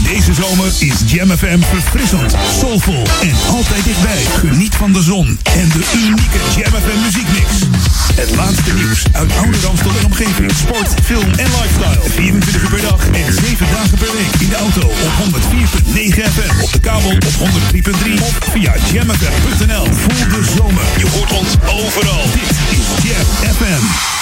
Deze zomer is Jam FM verfrissend, soulvol en altijd dichtbij. Geniet van de zon en de unieke Jam FM muziekmix. Het laatste nieuws uit oude Ramstel en omgeving. Sport, film en lifestyle. 24 uur per dag en 7 dagen per week. In de auto op 104.9 FM. Op de kabel op 103.3. Of via jamfm.nl. Voel de zomer. Je hoort ons overal. Dit is Jam FM.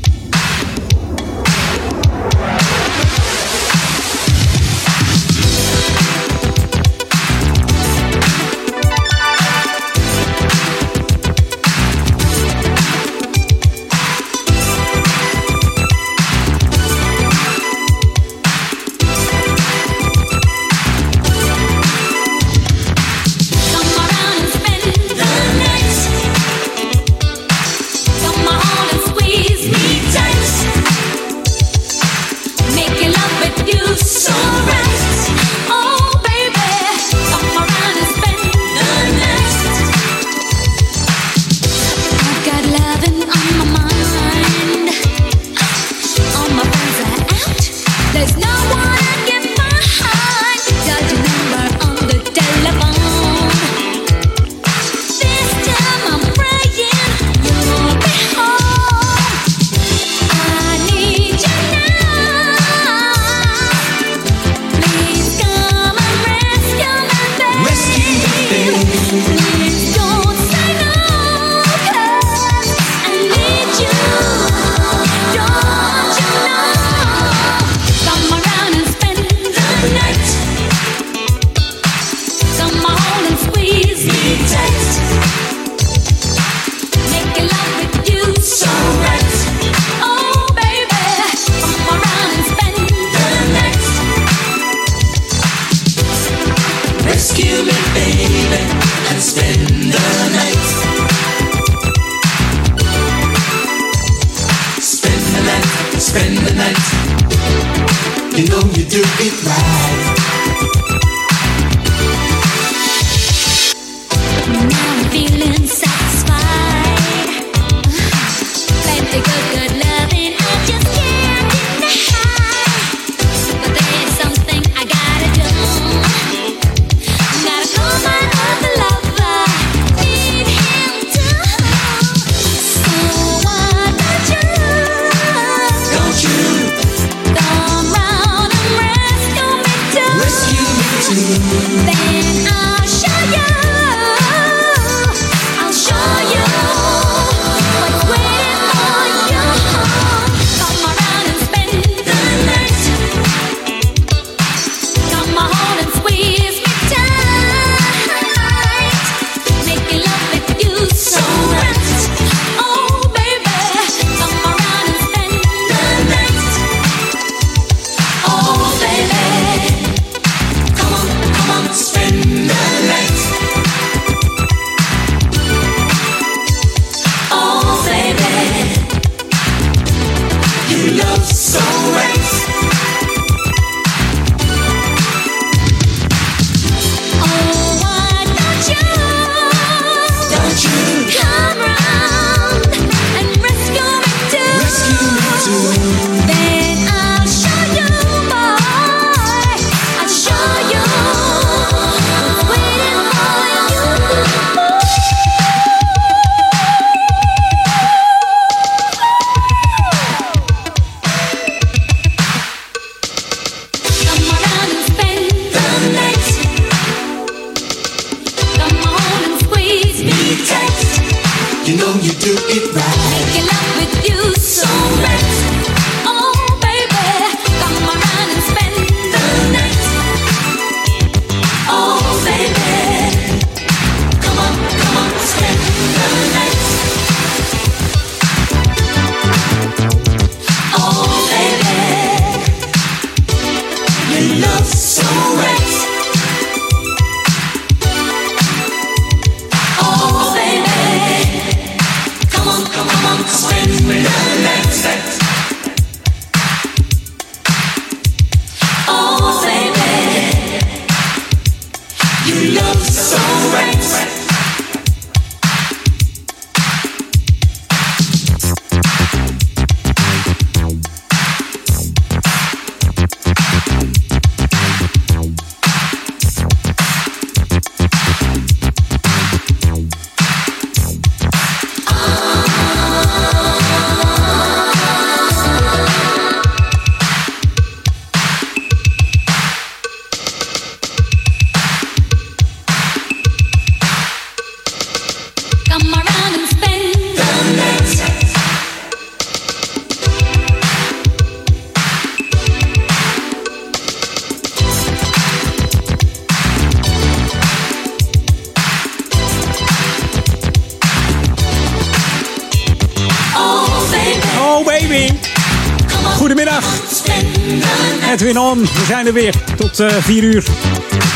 4 uur.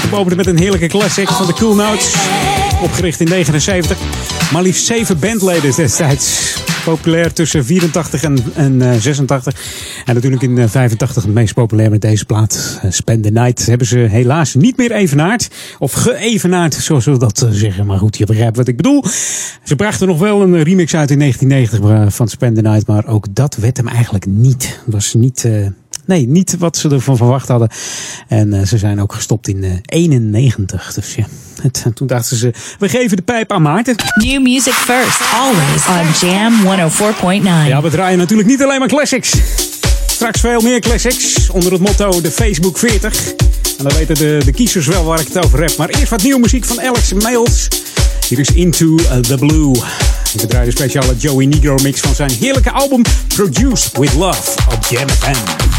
We openen met een heerlijke classic van de Cool Notes. Opgericht in 79. Maar liefst zeven bandleden destijds. Populair tussen 84 en, en uh, 86. En natuurlijk in uh, 85 het meest populair met deze plaat. Spend the Night hebben ze helaas niet meer evenaard. Of geëvenaard, zoals we dat zeggen. Maar goed, je begrijpt wat ik bedoel. Ze brachten nog wel een remix uit in 1990 van Spend the Night. Maar ook dat werd hem eigenlijk niet. Het was niet... Nee, niet wat ze ervan verwacht hadden. En uh, ze zijn ook gestopt in uh, 91. Dus ja, het, toen dachten ze, we geven de pijp aan Maarten. New music first, always on Jam 104.9. Ja, we draaien natuurlijk niet alleen maar classics. Straks veel meer classics onder het motto de Facebook 40. En dan weten de, de kiezers wel waar ik het over heb. Maar eerst wat nieuwe muziek van Alex Mails. Hier is Into the Blue. We draaien de speciale Joey Negro mix van zijn heerlijke album Produced with Love op Jam FM.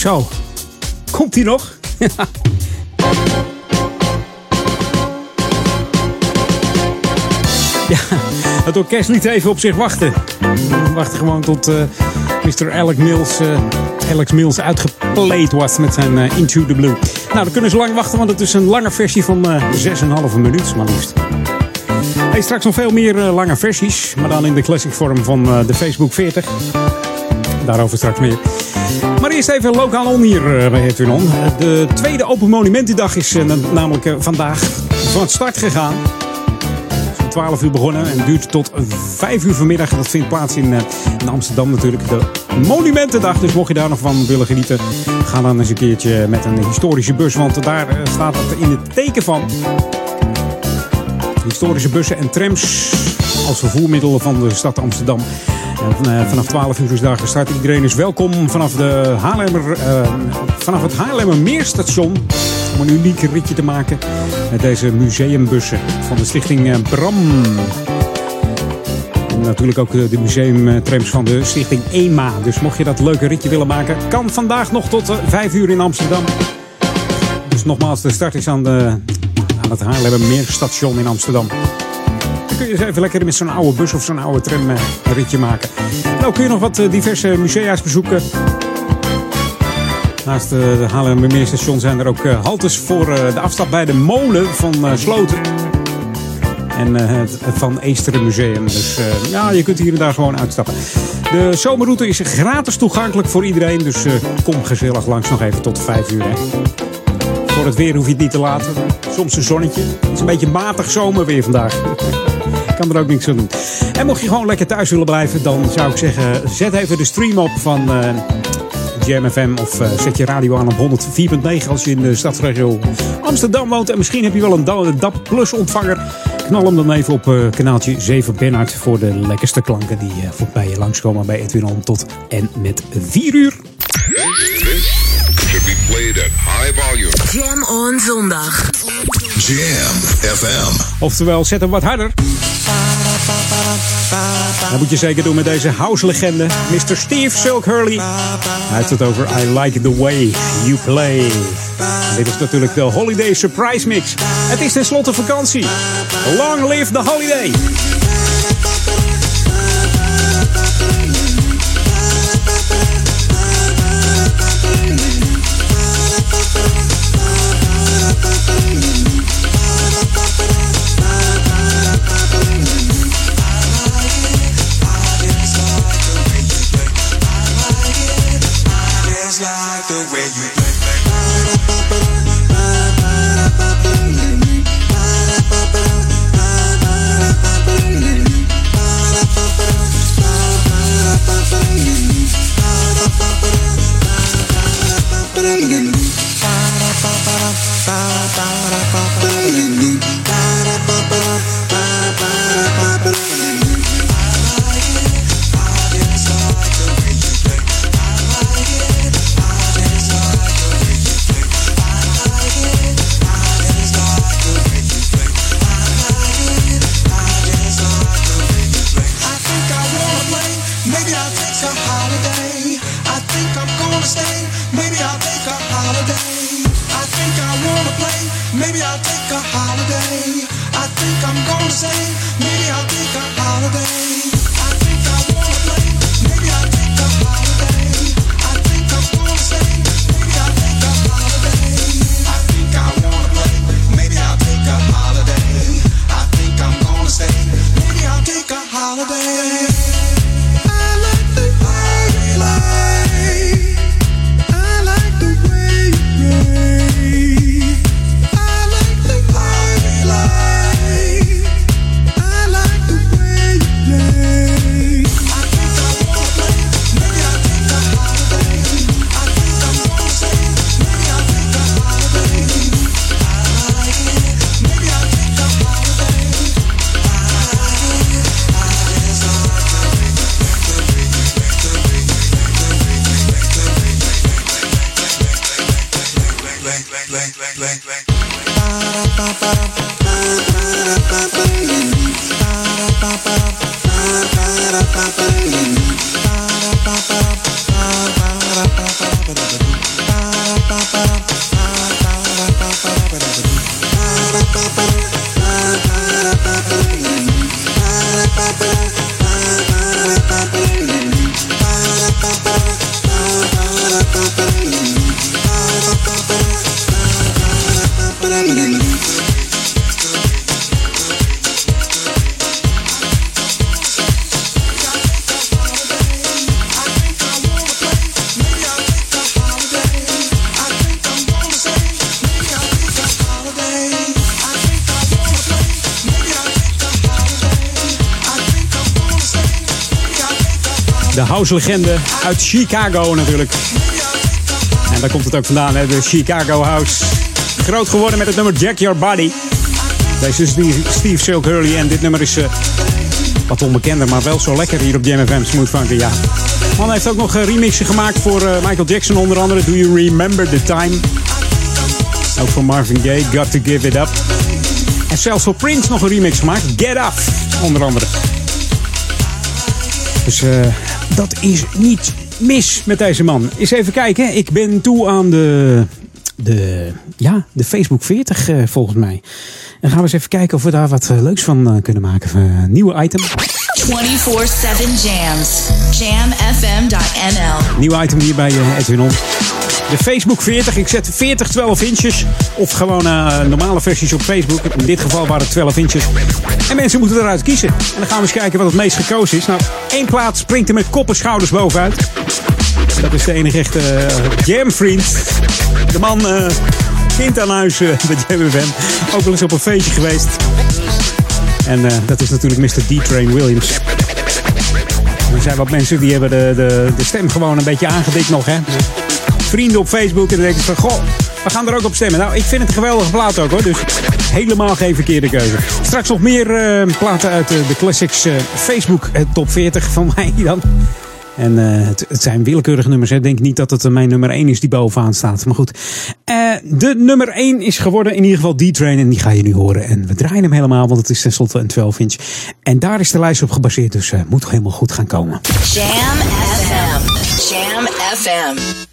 Zo. Komt hij nog? ja, het orkest liet even op zich wachten. We wachten gewoon tot eh, Mr. Alex Mills, eh, Alex Mills uitgepleed was met zijn eh, Into the Blue. Nou, dan kunnen ze lang wachten, want het is een lange versie van eh 6,5 minuut, maar liefst. Hey, straks nog veel meer lange versies, maar dan in de classic vorm van de Facebook 40. Daarover straks meer. Eerst even lokaal on hier eh, bij Edwin On. De tweede Open Monumentendag is eh, namelijk eh, vandaag van start gegaan. Om 12 uur begonnen en duurt tot 5 uur vanmiddag. Dat vindt plaats in, eh, Amsterdam natuurlijk. De Monumentendag. Dus mocht je daar nog van willen genieten, ga dan eens een keertje met een historische bus. Want daar eh, staat het in het teken van. Historische bussen en trams als vervoermiddelen van de stad Amsterdam. Eh, vanaf 12 uur is daar gestart. Iedereen is welkom vanaf, de Haarlemmer, eh, vanaf het Haarlemmermeerstation. Om een uniek ritje te maken met deze museumbussen van de stichting eh, Bram. En natuurlijk ook de, museumtrams van de stichting EMA. Dus mocht je dat leuke ritje willen maken, kan vandaag nog tot eh, 5 uur in Amsterdam. Dus nogmaals, de start is aan, de, aan het Haarlemmermeerstation in Amsterdam. Dan kun je eens even lekker met zo'n oude bus of zo'n oude tram eh, een ritje maken. Nou kun je nog wat eh, diverse musea's bezoeken. Naast eh, de Haarlemmermeerstation zijn er ook haltes voor de afstap bij de molen van Sloten. En het Van Eesteren Museum. Dus ja, je kunt hier en daar gewoon uitstappen. De zomerroute is gratis toegankelijk voor iedereen. Dus kom gezellig langs nog even tot 5 uur. Voor het weer hoef je het niet te laten. Soms een zonnetje. Het is een beetje matig zomerweer vandaag. Kan er ook niks aan doen. En mocht je gewoon lekker thuis willen blijven, dan zou ik zeggen: zet even de stream op van eh Jam FM. Of eh, zet je radio aan op 104.9 als je in de stadsregio Amsterdam woont. En misschien heb je wel een Da- een DAP Plus ontvanger. Knal hem dan even op eh, kanaaltje 7 Bernhard voor de lekkerste klanken die eh, voorbij je langskomen bij Edwin tot en met 4 uur. Played at high volume. Jam on zondag. Jam FM. Oftewel, zet hem wat harder. Dat moet je zeker doen met deze house-legende, Mr. Steve Silk Hurley. Hij heeft het over I Like the Way You Play. En dit is natuurlijk de Holiday Surprise Mix. Het is tenslotte vakantie. Long live the holiday! De house-legende uit Chicago natuurlijk. En daar komt het ook vandaan, hè? de Chicago House. Groot geworden met het nummer Jack Your Body. Deze is Steve Silk Hurley en dit nummer is eh, wat onbekender, maar wel zo lekker hier op Jam FM Smooth Funky. Ja. Man heeft ook nog remixen gemaakt voor eh, Michael Jackson onder andere. Do You Remember the Time? Ook voor Marvin Gaye, Got to Give It Up. En zelfs voor Prince nog een remix gemaakt. Get Up, onder andere. Dus eh, dat is niet mis met deze man. Eens even kijken. Ik ben toe aan de, de, ja, de Facebook 40 eh, volgens mij. En gaan we eens even kijken of we daar wat eh, leuks van eh, kunnen maken. Nieuwe item. 24-7 Jams. Jamfm.nl. Nieuw item hier bij Edwin On. De Facebook 40. Ik zet 40 12 inches. Of gewoon eh, normale versies op Facebook. In dit geval waren het 12 inches. En mensen moeten eruit kiezen. En dan gaan we eens kijken wat het meest gekozen is. Nou, één plaat springt er met kop en schouders bovenuit. Dat is de enige echte eh, jamvriend. De man, eh, kind aan huis uh, bij Jam FM. Ook wel eens op een feestje geweest. En dat is natuurlijk Mr. D-Train Williams. Er zijn wat mensen die hebben de, de, de stem gewoon een beetje aangedikt nog. Hè? Vrienden op Facebook en dan denken van... Goh, we gaan er ook op stemmen. Nou, ik vind het een geweldige plaat ook hoor. Dus helemaal geen verkeerde keuze. Straks nog meer eh, platen uit eh, de Classics eh, Facebook top 40 van mij dan. En het, het zijn willekeurige nummers. Ik denk niet dat het mijn nummer 1 is die bovenaan staat. Maar goed. De nummer 1 is geworden in ieder geval D-Train. En die ga je nu horen. En we draaien hem helemaal, want het is tenslotte een 12 inch. En daar is de lijst op gebaseerd. Dus eh moet toch helemaal goed gaan komen. Jam FM. Jam FM.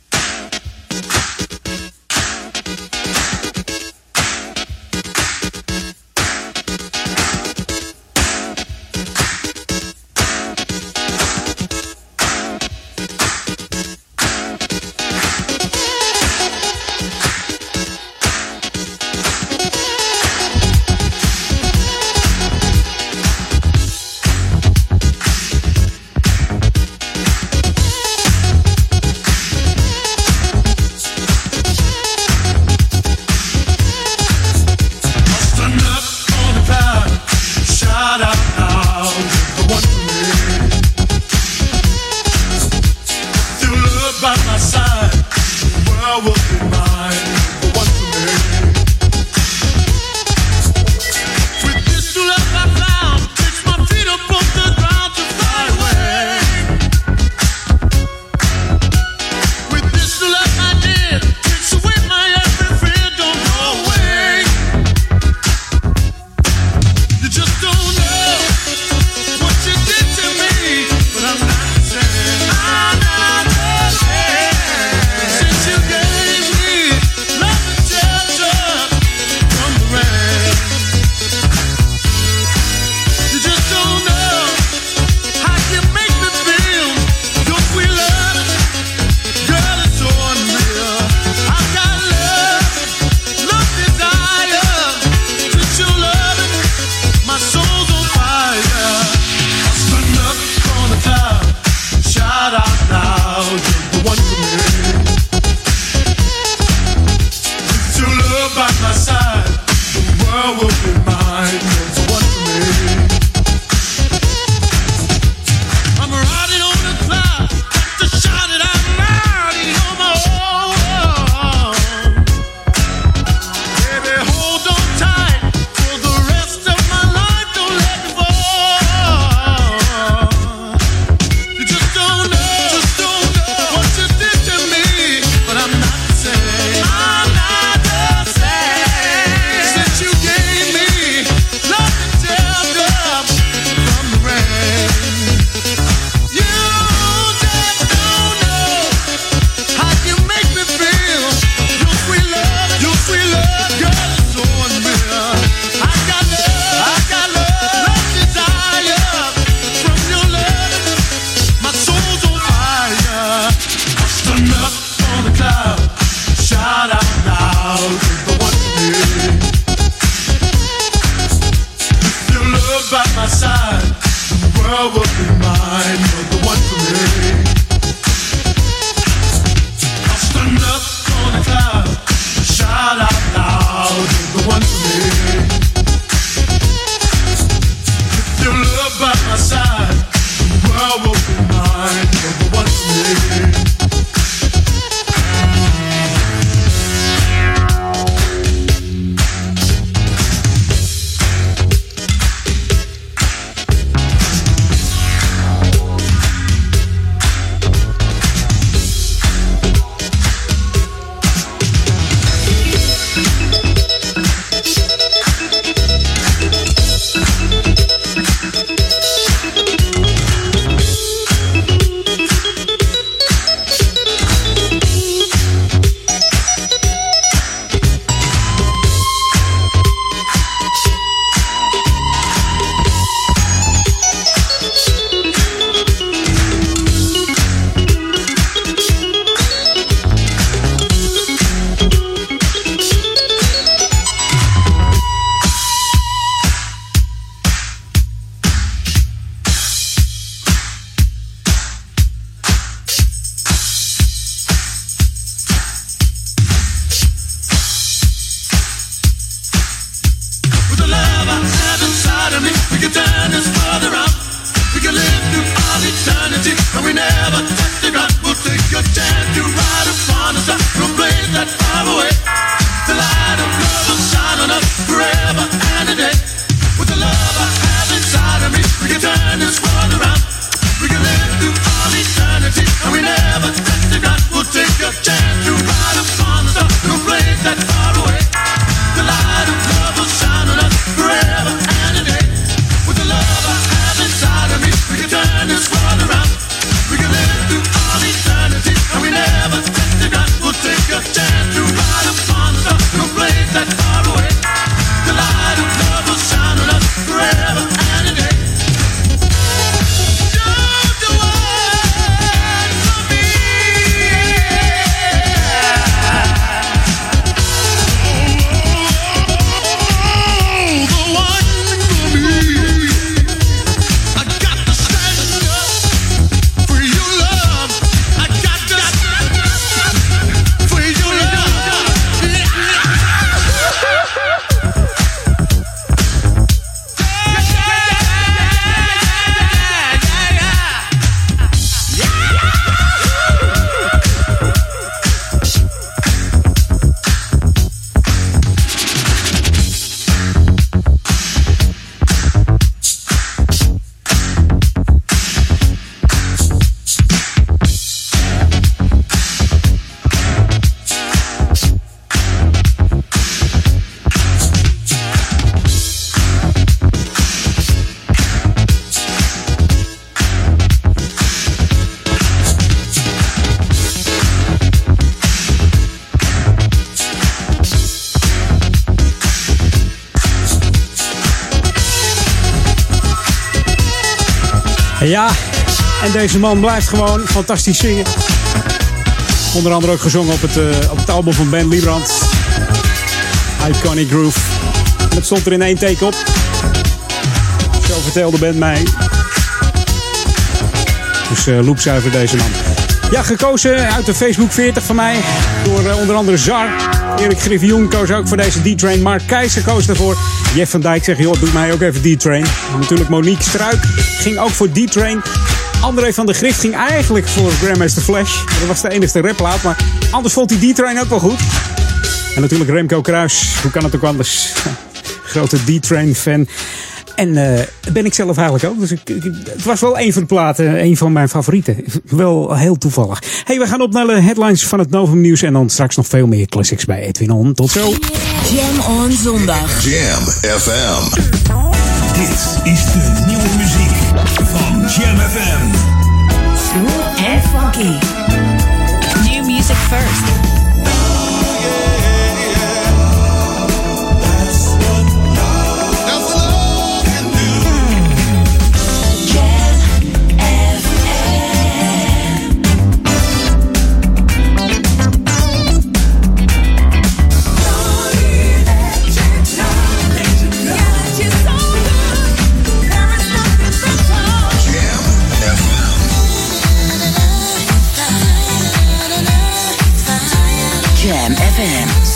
Deze man blijft gewoon fantastisch zingen. Onder andere ook gezongen op het, eh, op het album van Ben Liebrand. Iconic Groove. Het stond er in één teken op. Zo vertelde Ben mij. Dus uh, loopzuiver deze man. Ja, gekozen uit de Facebook 40 van mij. Door eh, onder andere Zar. Erik Griffioen koos ook voor deze D-Train. Mark Keizer koos ervoor. Jeff van Dijk zegt, joh, doe mij ook even D-Train. Natuurlijk Monique Struik ging ook voor D-Train. André van der Grift ging eigenlijk voor Grandmaster Flash. Dat was de enige rapplaat, maar anders vond hij D-Train ook wel goed. En natuurlijk Remco Kruis. Hoe kan het ook anders? Grote D-Train fan. En uh, ben ik zelf eigenlijk ook. Dus ik, ik, het was wel een van de platen, een van mijn favorieten. Wel heel toevallig. hey, we gaan op naar de headlines van het Novum Nieuws. En dan straks nog veel meer classics bij Edwin On. Tot zo. Jam on zondag. Jam FM. Dit is de nieuwe muziek van Jam FM. Smooth and funky. New music first. FM.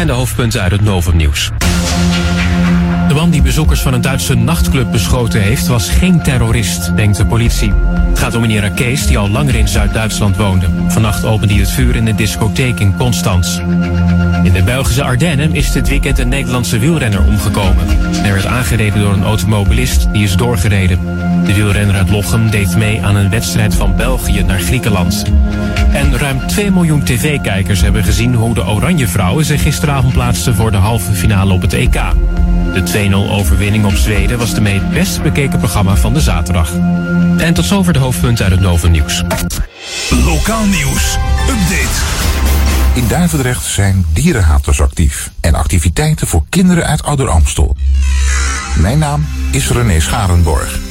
Zijn de hoofdpunten uit het Novum Nieuws. De man die bezoekers van een Duitse nachtclub beschoten heeft, was geen terrorist, denkt de politie. Het gaat om meneer Kees, die al langer in Zuid-Duitsland woonde. Vannacht opende hij het vuur in een discotheek in Constans. In de Belgische Ardennen is dit weekend een Nederlandse wielrenner omgekomen. Hij werd aangereden door een automobilist die is doorgereden. De wielrenner uit Lochem deed mee aan een wedstrijd van België naar Griekenland. En ruim 2 miljoen tv-kijkers hebben gezien hoe de Oranje Vrouwen zich gisteravond plaatsten voor de halve finale op het EK. De 2-0 overwinning op Zweden was de het best bekeken programma van de zaterdag. En tot zover de hoofdpunten uit het Novum Nieuws. Lokaal nieuws. Update. In Duivendrecht zijn dierenhaters actief en activiteiten voor kinderen uit Ouder Amstel. Mijn naam is René Scharenborg.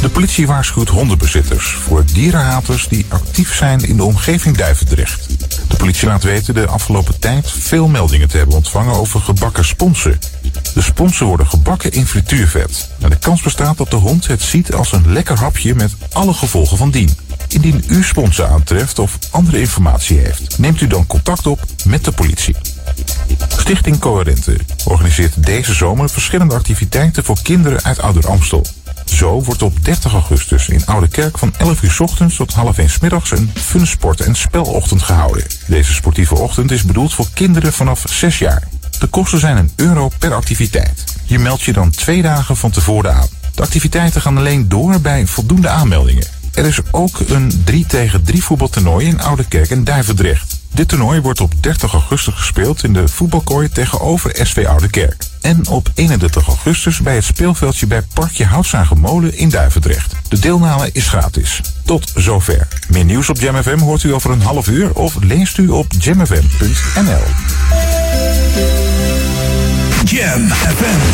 De politie waarschuwt hondenbezitters voor dierenhaters die actief zijn in de omgeving Duivendrecht. De politie laat weten de afgelopen tijd veel meldingen te hebben ontvangen over gebakken sponsen. De sponsen worden gebakken in frituurvet. En de kans bestaat dat de hond het ziet als een lekker hapje met alle gevolgen van dien. Indien u sponsen aantreft of andere informatie heeft, neemt u dan contact op met de politie. Stichting Coherente organiseert deze zomer verschillende activiteiten voor kinderen uit Ouder Amstel. Zo wordt op 30 augustus in Oude Kerk van 11 uur ochtends tot half 1 's middags een fun sport- en spelochtend gehouden. Deze sportieve ochtend is bedoeld voor kinderen vanaf 6 jaar. De kosten zijn een euro per activiteit. Je meldt je dan twee dagen van tevoren aan. De activiteiten gaan alleen door bij voldoende aanmeldingen. Er is ook een 3 tegen 3 voetbaltoernooi in Oude Kerk en Duivendrecht. Dit toernooi wordt op 30 augustus gespeeld in de voetbalkooi tegenover SV Oude Kerk. En op 31 augustus bij het speelveldje bij Parkje Houtzagemolen in Duivendrecht. De deelname is gratis. Tot zover. Meer nieuws op Jam FM hoort u over een half uur of leest u op jamfm.nl. Jam FM.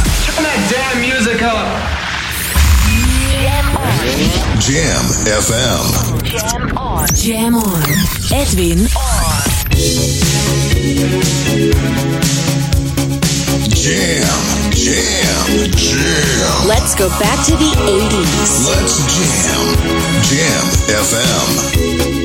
Jam FM. Jam on. Jam on. Edwin on. Jam. Jam. Jam. Let's go back to the 80s. Let's jam. Jam FM.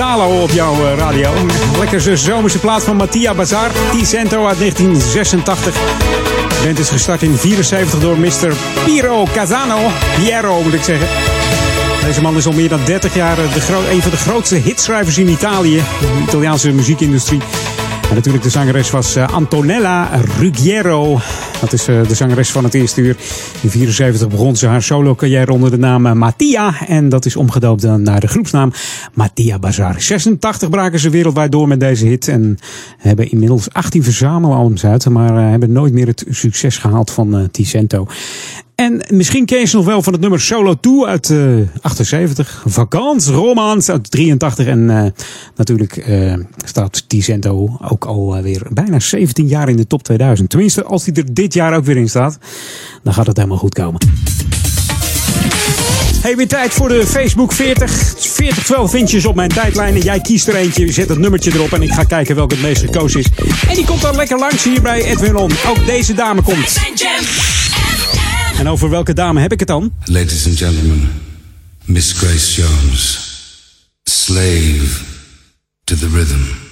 Italo op jouw eh, radio. Lekkere zomerse plaat van Mattia Bazar. T-Cento uit 1986. De band is gestart in 74 door Mr. Piero Casano. Piero moet ik zeggen. Deze man is al meer dan 30 jaar eh, de een van de grootste hitschrijvers in Italië. De Italiaanse muziekindustrie. En natuurlijk de zangeres was eh, Antonella Ruggiero. Dat is de zangeres van het eerste uur. In 74 begon ze haar solo-carrière onder de naam Mattia. En dat is omgedoopt naar de groepsnaam Mattia Bazar. 86 braken ze wereldwijd door met deze hit. En hebben inmiddels 18 verzamelalbums uit. Maar eh, hebben nooit meer het succes gehaald van eh Ticento. En misschien ken je ze nog wel van het nummer Solo 2 uit eh 78. Vakants, Romans uit 83. En eh, natuurlijk staat Ticento ook alweer bijna 17 jaar in de top 2000. Tenminste, als hij er dit jaar ook weer in staat, dan gaat het helemaal goed komen. Hey, weer tijd voor de Facebook 40. 40 12 vindjes op mijn tijdlijn. En jij kiest er eentje, zet het nummertje erop en ik ga kijken welke het meest gekozen is. En die komt dan lekker langs hier bij Edwin On. Ook deze dame komt. En over welke dame heb ik het dan? Ladies and gentlemen, Miss Grace Jones, slave to the rhythm.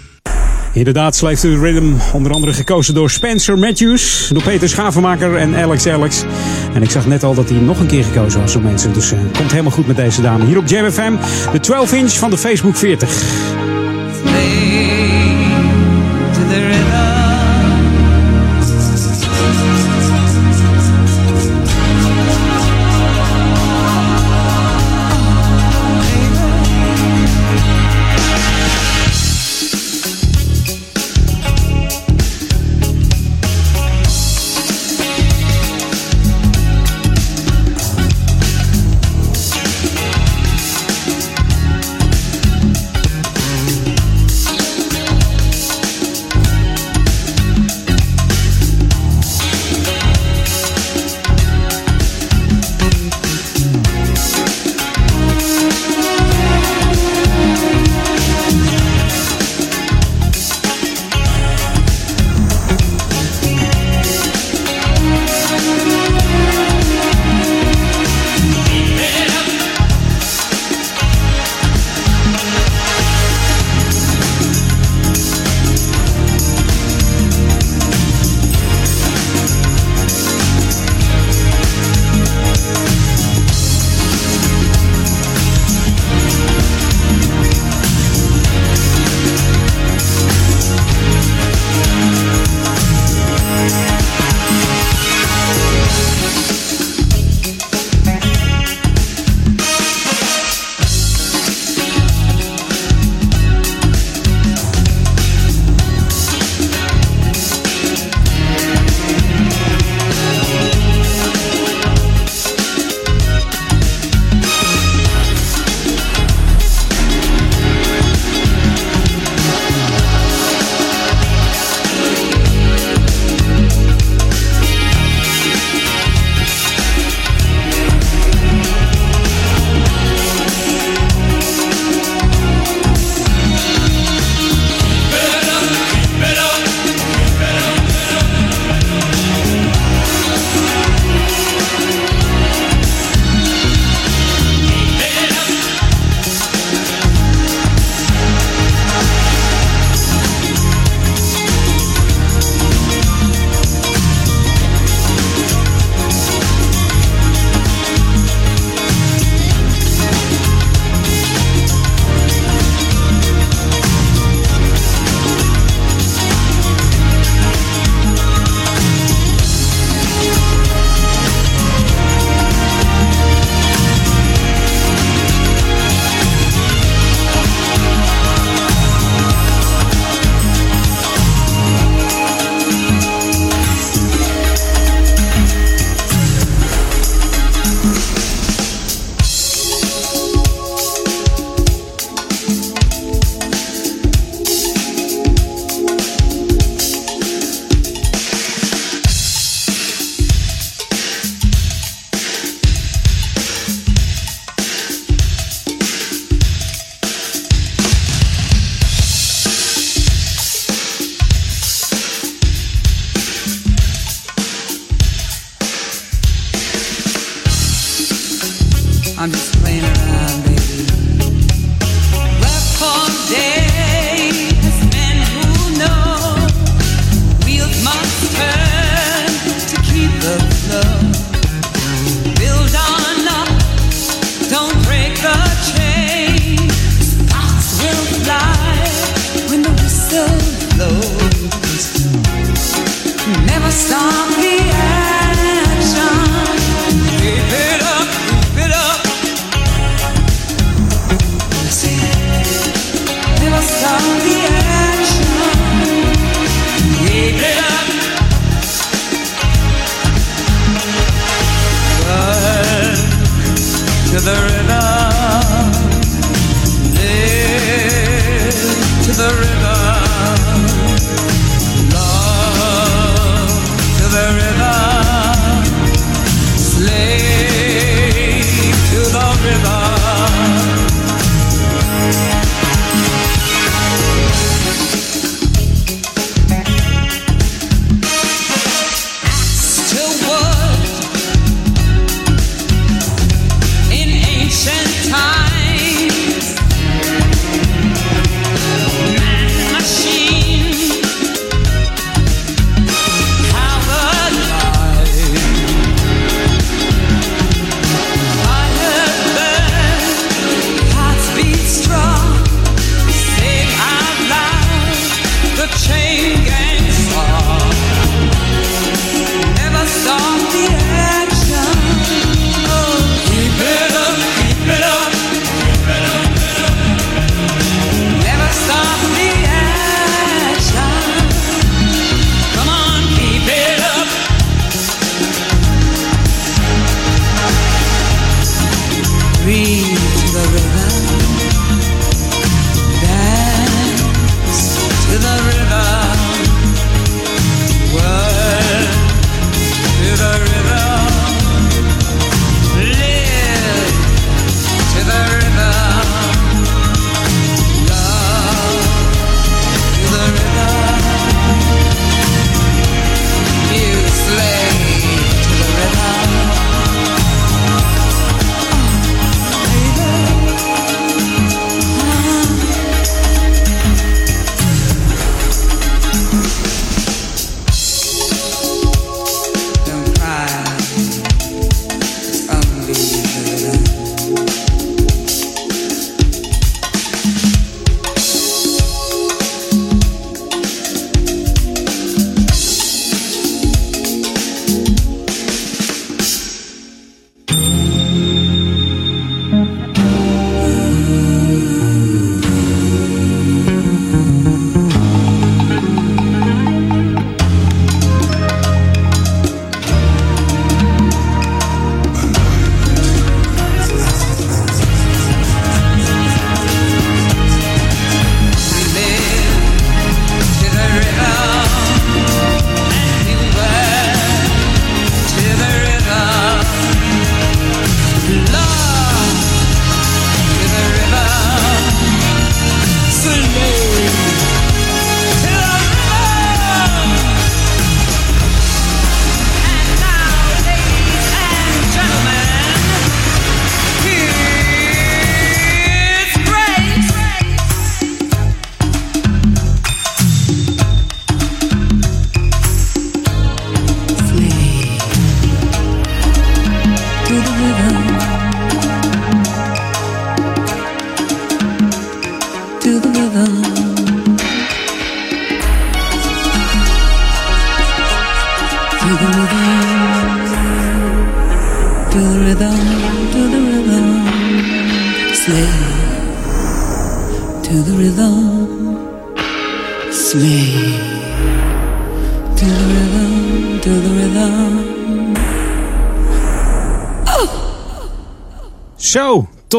Inderdaad, Slave the Rhythm. Onder andere gekozen door Spencer Matthews, door Peter Schavenmaker en Alex Alex. En ik zag net al dat hij nog een keer gekozen was door mensen. Dus eh, komt helemaal goed met deze dame. Hier op Jam FM, de 12 inch van de Facebook 40.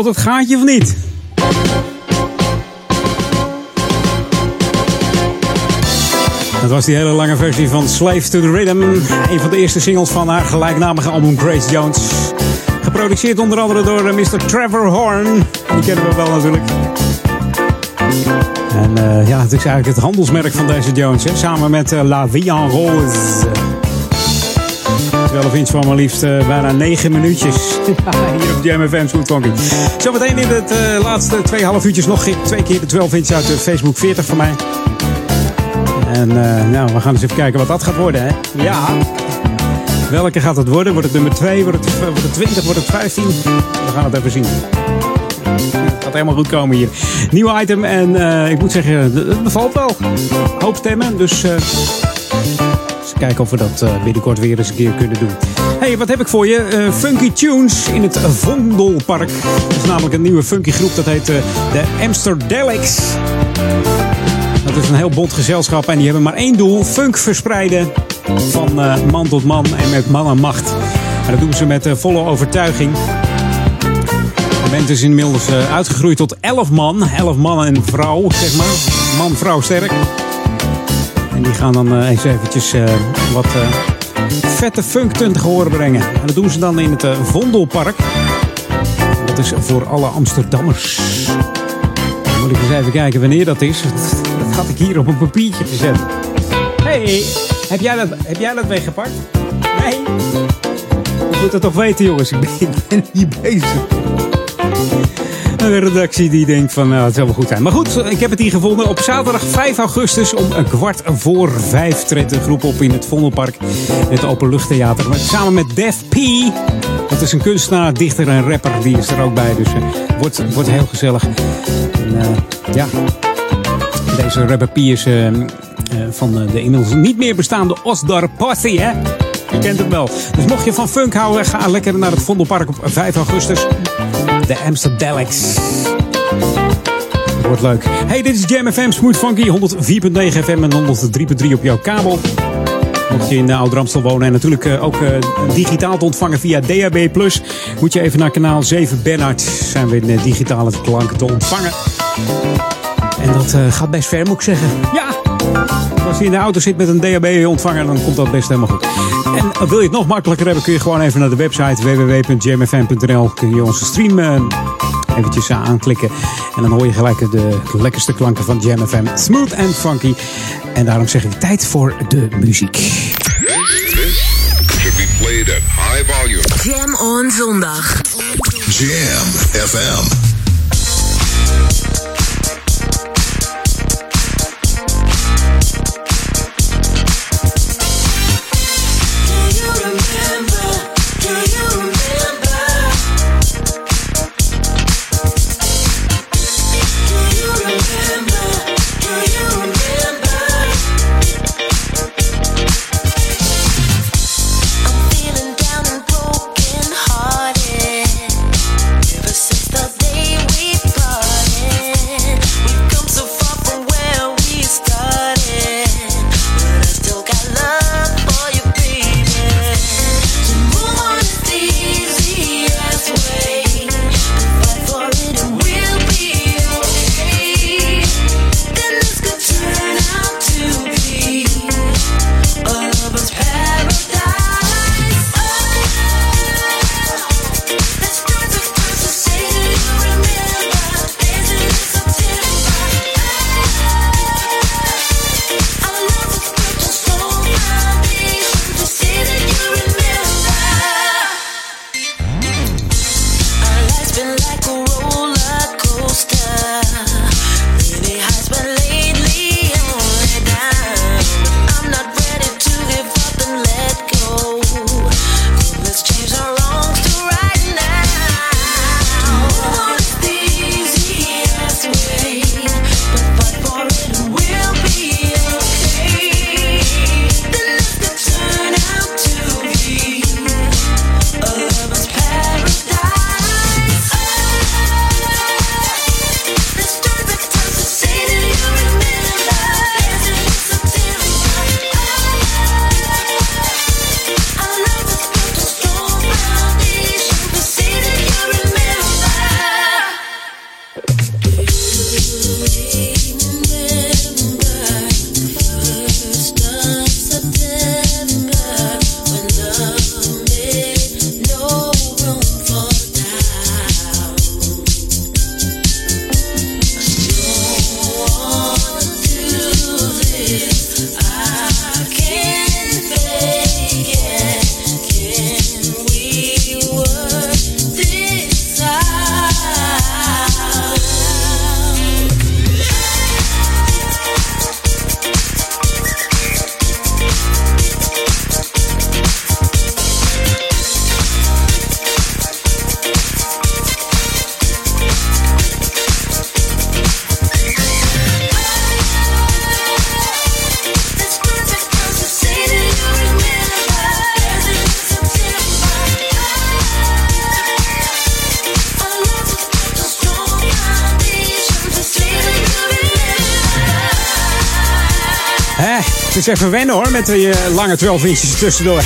tot het gaatje of niet? Dat was die hele lange versie van Slave to the Rhythm. Een van de eerste singles van haar gelijknamige album Grace Jones. Geproduceerd onder andere door eh, Mr. Trevor Horn. Die kennen we wel natuurlijk. En eh, ja, het is eigenlijk het handelsmerk van deze Jones. Hè? Samen met uh, La Vie en Rose. 12 inch van maar liefst eh, bijna 9 minuutjes. Hier op Jam FM Smooth Funky. Zometeen in het eh, laatste 2,5 uurtjes nog twee keer de 12 inch uit de Facebook 40 van mij. En eh, nou, we gaan eens even kijken wat dat gaat worden, hè? Ja. Welke gaat het worden? Wordt het nummer 2? Wordt het, wordt het 20? Wordt het 15? We gaan het even zien. Het gaat helemaal goed komen hier. Nieuw item en ik moet zeggen, het bevalt wel. Hoop stemmen, dus kijken of we dat eh, binnenkort weer eens een keer kunnen doen. hey, wat heb ik voor je? Eh, funky Tunes in het Vondelpark. Dat is namelijk een nieuwe funky groep, dat heet eh, de Amsterdelics. Dat is een heel bond gezelschap en die hebben maar één doel: funk verspreiden van man tot man en met man en macht. En dat doen ze met volle overtuiging. De band is inmiddels uitgegroeid tot 11 man. 11 man en vrouw, zeg maar. Man, vrouw, sterk. En die gaan dan eh, eens eventjes eh, wat eh, vette funk ten gehoor brengen. En dat doen ze dan in het Vondelpark. Dat is voor alle Amsterdammers. Dan moet ik eens even kijken wanneer dat is. Dat had ik hier op een papiertje gezet. hey, heb jij dat, heb jij dat weggepakt? Nee. Ik moet het toch weten, jongens. Ik ben hier bezig. Een redactie die denkt van, nou, het zal wel goed zijn. Maar goed, ik heb het hier gevonden. Op zaterdag 5 augustus om een kwart voor vijf treedt de groep op in het Vondelpark. Het Openluchttheater. Samen met Def P. Dat is een kunstenaar, dichter en rapper. Die is er ook bij. Dus het wordt, wordt heel gezellig. En, eh, ja, deze rapper P is eh, van de inmiddels niet meer bestaande Osdar Posse, hè? Je kent hem wel. Dus mocht je van funk houden, ga lekker naar het Vondelpark op 5 augustus. De Amsterdelics. Wordt leuk. Hey, dit is Jam FM Smooth Funky 104.9 FM en 103.3 op jouw kabel. Mocht je in uh, Oud-Ramstel wonen en natuurlijk eh, ook eh, digitaal te ontvangen via DAB+, moet je even naar kanaal 7 Bernhard. Zijn we in eh, digitale klanken te ontvangen. En dat gaat best ver, moet ik zeggen. Ja! Als je in de auto zit met een DAB-ontvanger, dan komt dat best helemaal goed. En wil je het nog makkelijker hebben, kun je gewoon even naar de website www.jamfm.nl. Kun je onze stream eh, eventjes eh, aanklikken. En dan hoor je gelijk de lekkerste klanken van Jam FM. Smooth and funky. En daarom zeg ik tijd voor de muziek. This should be played at high volume. Jam on zondag. Jam FM. Is even wennen hoor, met die eh, lange 12 inches tussendoor.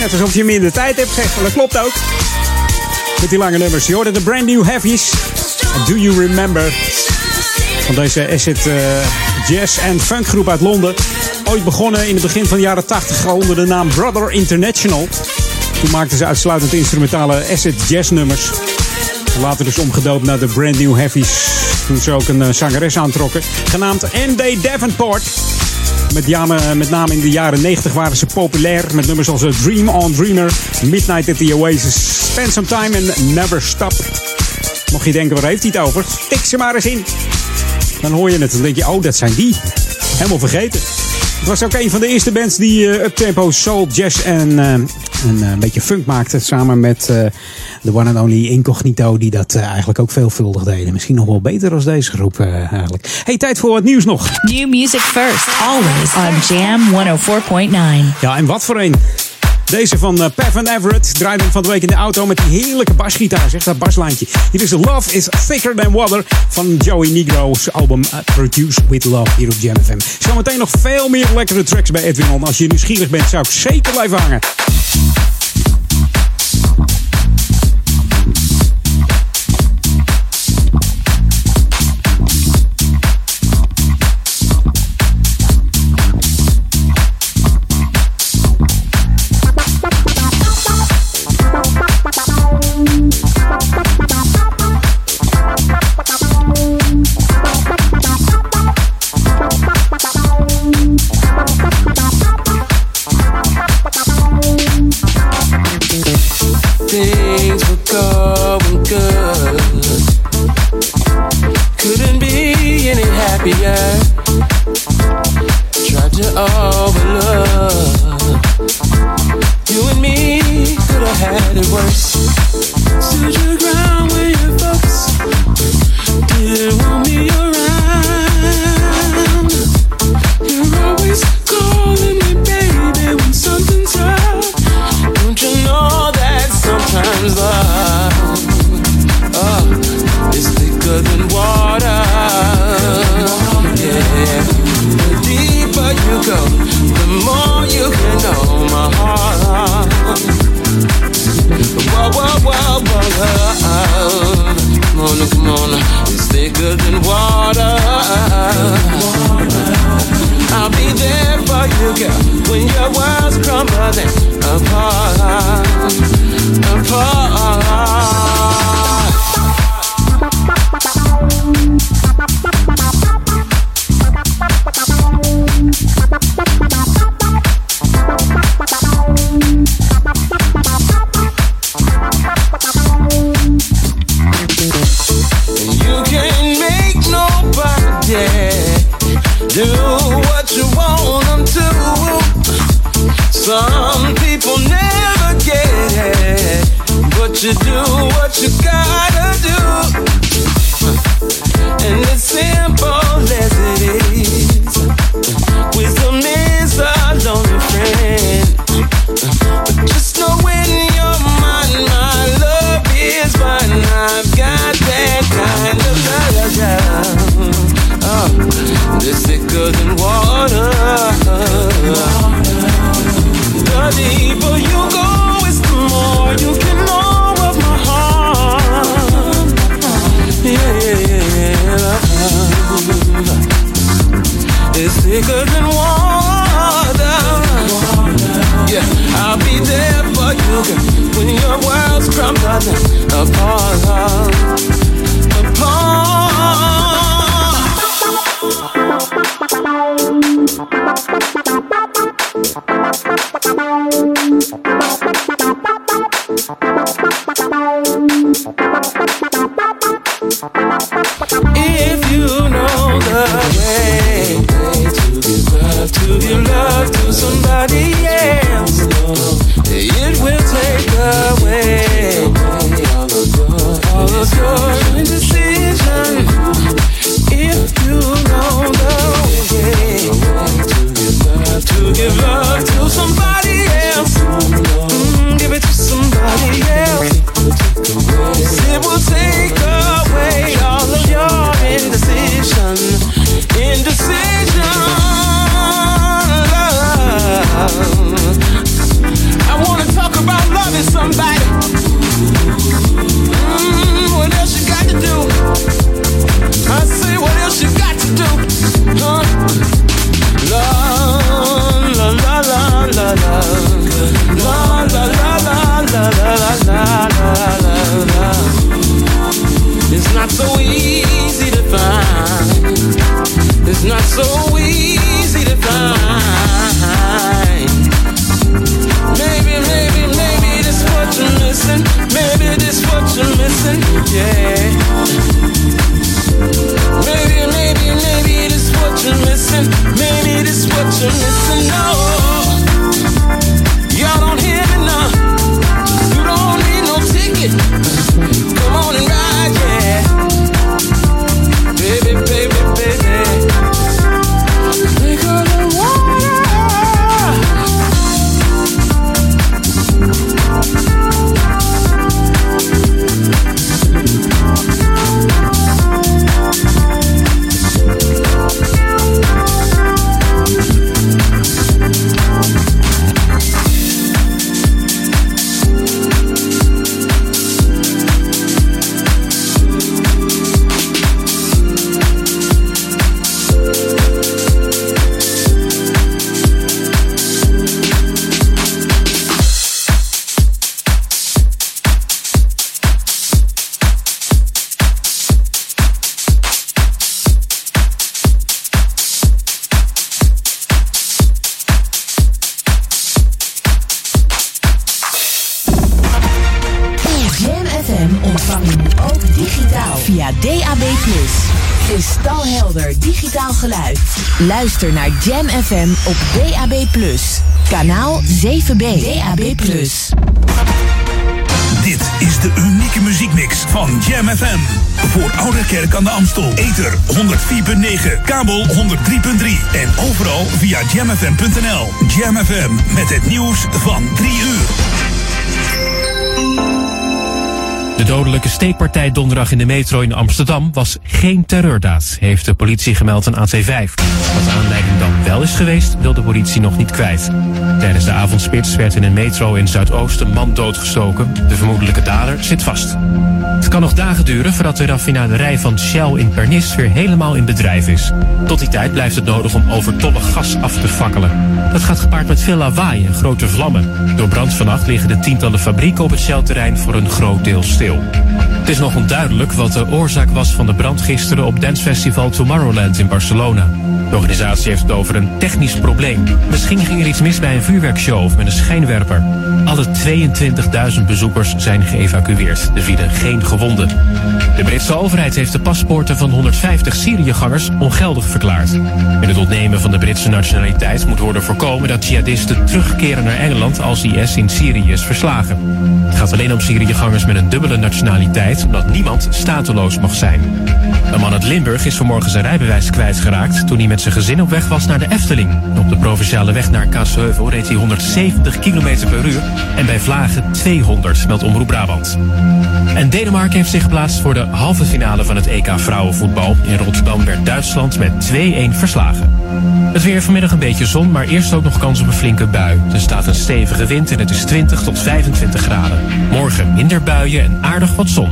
Net alsof je minder tijd hebt, zeg. Maar dat klopt ook. Met die lange nummers. Je hoorde de brand new heavies. Do You Remember? Van deze acid eh, jazz en funkgroep uit Londen. Ooit begonnen in het begin van de jaren 80 onder de naam Brother International. Toen maakten ze uitsluitend instrumentale acid jazz nummers. Later dus omgedoopt naar de brand new heavies. Toen ze ook een eh, zangeres aantrokken. Genaamd N.D. Davenport. Met, jame- met name in de jaren 90 waren ze populair. Met nummers als eh, Dream on Dreamer, Midnight at the Oasis, Spend Some Time en Never Stop. Mocht je denken, waar heeft hij het over? Tik ze maar eens in. Dan hoor je het. Dan denk je, oh, dat zijn die. Helemaal vergeten. Het was ook een van de eerste bands die eh, uptempo, soul, jazz en eh, een eh, beetje funk maakte. Samen met de one and only Incognito, die dat eigenlijk ook veelvuldig deden. Misschien nog wel beter als deze groep eigenlijk. Hey, tijd voor wat nieuws nog. New music first, always on Jam 104.9. Ja, en wat voor een. Deze van uh, Pavin Everett draaide van de week in de auto met die heerlijke basgitaar, zeg dat baslijntje. Hier is Love is Thicker Than Water van Joey Negro's album uh, Produced With Love hier op Jam FM. Zometeen nog veel meer lekkere tracks bij Edwin On. Als je nieuwsgierig bent, zou ik zeker blijven hangen. Happier. Tried to overlook. You and me could have had it worse. Stood your ground when your folks didn't want Come on, come on, it's thicker than water. I'll be there for you, girl, when your world's crumbling apart, apart. You do what you gotta do. And it's simple as it is. Wisdom is a lonely friend. But just know in your mind, my love is mine. I've got that kind of love. Oh, it's thicker than water. Deeper Thicker than water. Yeah, I'll be there for you girl, when your world's crumbling apart. If Jam FM op DAB+. Kanaal 7B. DAB+. Dit is de unieke muziekmix van Jam FM. Voor Oude Kerk aan de Amstel. Ether 104.9, kabel 103.3 en overal via jamfm.nl. Jam FM met het nieuws van 3 uur. De dodelijke steekpartij donderdag in de metro in Amsterdam was geen terreurdaad, heeft de politie gemeld aan AT5. Wat de aanleiding dan wel is geweest, wil de politie nog niet kwijt. Tijdens de avondspits werd in een metro in Zuidoost een man doodgestoken. De vermoedelijke dader zit vast. Het kan nog dagen duren voordat de raffinaderij van Shell in Pernis weer helemaal in bedrijf is. Tot die tijd blijft het nodig om overtollig gas af te fakkelen. Dat gaat gepaard met veel lawaai en grote vlammen. Door brand vannacht liggen de tientallen fabrieken op het Shell-terrein voor een groot deel stil. Het is nog onduidelijk wat de oorzaak was van de brand gisteren op dancefestival Tomorrowland in Barcelona. De organisatie heeft het over een technisch probleem. Misschien ging er iets mis bij een vuurwerkshow of met een schijnwerper. Alle 22.000 bezoekers zijn geëvacueerd. Er vielen geen gewonden. De Britse overheid heeft de paspoorten van 150 Syriëgangers ongeldig verklaard. Met het ontnemen van de Britse nationaliteit moet worden voorkomen dat jihadisten terugkeren naar Engeland als IS in Syrië is verslagen. Het gaat alleen om Syriëgangers met een dubbele nationaliteit, omdat niemand stateloos mag zijn. Een man uit Limburg is vanmorgen zijn rijbewijs kwijtgeraakt toen hij met zijn gezin op weg was naar de Efteling. Op de provinciale weg naar Kaatsheuvel reed hij 170 km per uur en bij Vlagen 200, meldt Omroep Brabant. En Denemarken heeft zich geplaatst voor de halve finale van het EK vrouwenvoetbal. In Rotterdam werd Duitsland met 2-1 verslagen. Het weer vanmiddag een beetje zon, maar eerst ook nog kans op een flinke bui. Er staat een stevige wind en het is 20 tot 25 graden. Morgen minder buien en aardig wat zon.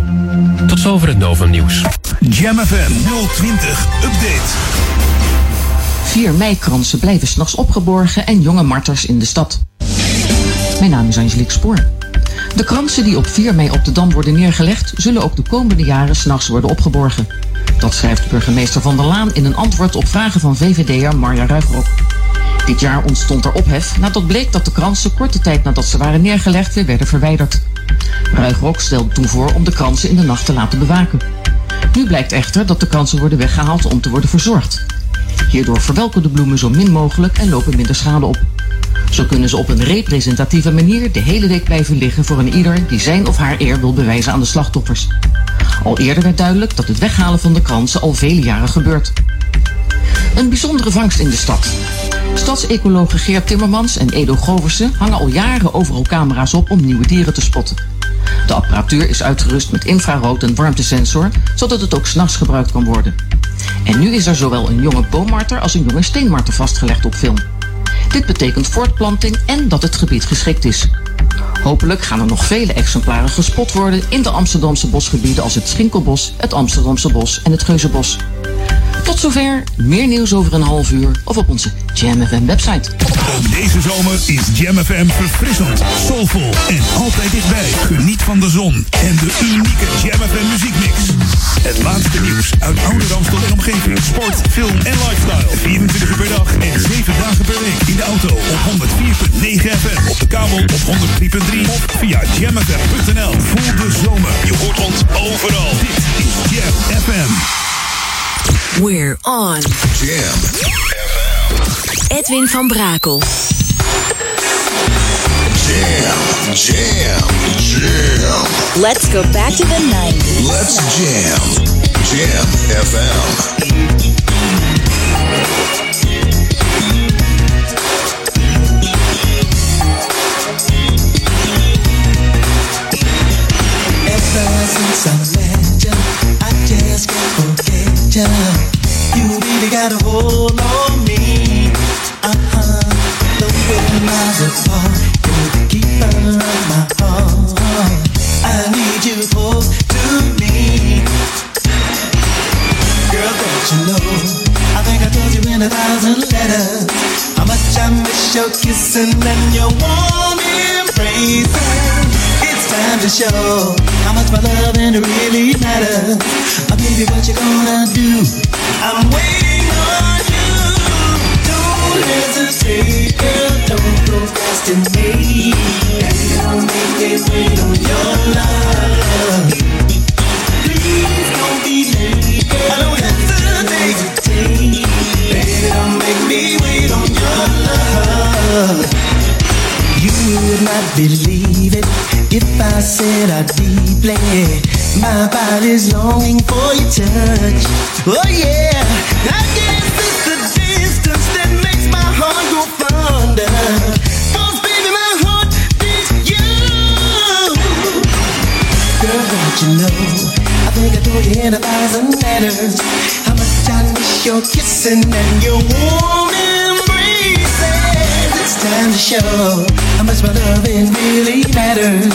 Tot zover het Novum Nieuws. Jam FM 020 Update. 4 meikransen blijven s'nachts opgeborgen en jonge marters in de stad. Mijn naam is Angelique Spoor. De kransen die op 4 mei op de Dam worden neergelegd, zullen ook de komende jaren s'nachts worden opgeborgen. Dat schrijft burgemeester Van der Laan in een antwoord op vragen van VVD'er Marja Ruigrok. Dit jaar ontstond er ophef nadat bleek dat de kransen korte tijd nadat ze waren neergelegd weer werden verwijderd. Ruigrok stelde toen voor om de kransen in de nacht te laten bewaken. Nu blijkt echter dat de kransen worden weggehaald om te worden verzorgd. Hierdoor verwelken de bloemen zo min mogelijk en lopen minder schade op. Zo kunnen ze op een representatieve manier de hele week blijven liggen voor een ieder die zijn of haar eer wil bewijzen aan de slachtoffers. Al eerder werd duidelijk dat het weghalen van de kransen al vele jaren gebeurt. Een bijzondere vangst in de stad. Stadsecologen Geert Timmermans en Edo Goversen hangen al jaren overal camera's op om nieuwe dieren te spotten. De apparatuur is uitgerust met infrarood en warmtesensor, zodat het ook s'nachts gebruikt kan worden. En nu is er zowel een jonge boommarter als een jonge steenmarter vastgelegd op film. Dit betekent voortplanting en dat het gebied geschikt is. Hopelijk gaan er nog vele exemplaren gespot worden in de Amsterdamse bosgebieden als het Schinkelbos, het Amsterdamse bos en het Geuzenbos. Tot zover. Meer nieuws over een half uur of op onze Jam FM website. Ook deze zomer is Jam FM verfrissend, soulvol en altijd dichtbij. Geniet van de zon en de unieke Jam FM muziekmix. Het laatste nieuws uit oude Ramstel en omgeving. Sport, film en lifestyle. 24 uur per dag en 7 dagen per week. In de auto op 104.9 FM. Op de kabel op 103.3 of via jamfm.nl. Voel de zomer. Je hoort ons overal. Dit is Jam FM. We're on. Jam. Edwin van Brakel. Jam, jam, jam. Let's go back to the 90s. Let's jam. Jam FM. Ever since I met You really got a hold on me. Uh-huh. Though we're miles apart, you're the keeper of my heart. I need you close to me. Girl, don't you know? I think I told you in a thousand letters how much I miss your kissing and your warm embracing. Time to show how much my loving really matters. Oh, baby, what you gonna do? I'm waiting on you. Don't hesitate, girl. Don't procrastinate. Baby, don't make me wait on your love. Please don't be late. I don't hesitate. Baby, don't make me wait on your love. You would not believe it said I deeply. My body's longing for your touch. Oh yeah, I guess it's the distance that makes my heart go fonder. 'Cause baby, my heart beats you. Girl, don't you know? I think I told you in a thousand letters how much I miss your kissing and your warm embraces. It's time to show how much my loving really matters.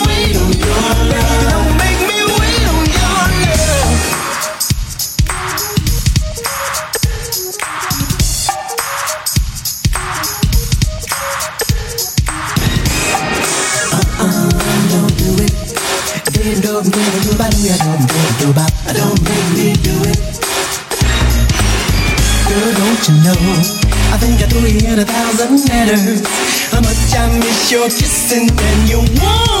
your kissing and your warm embraces.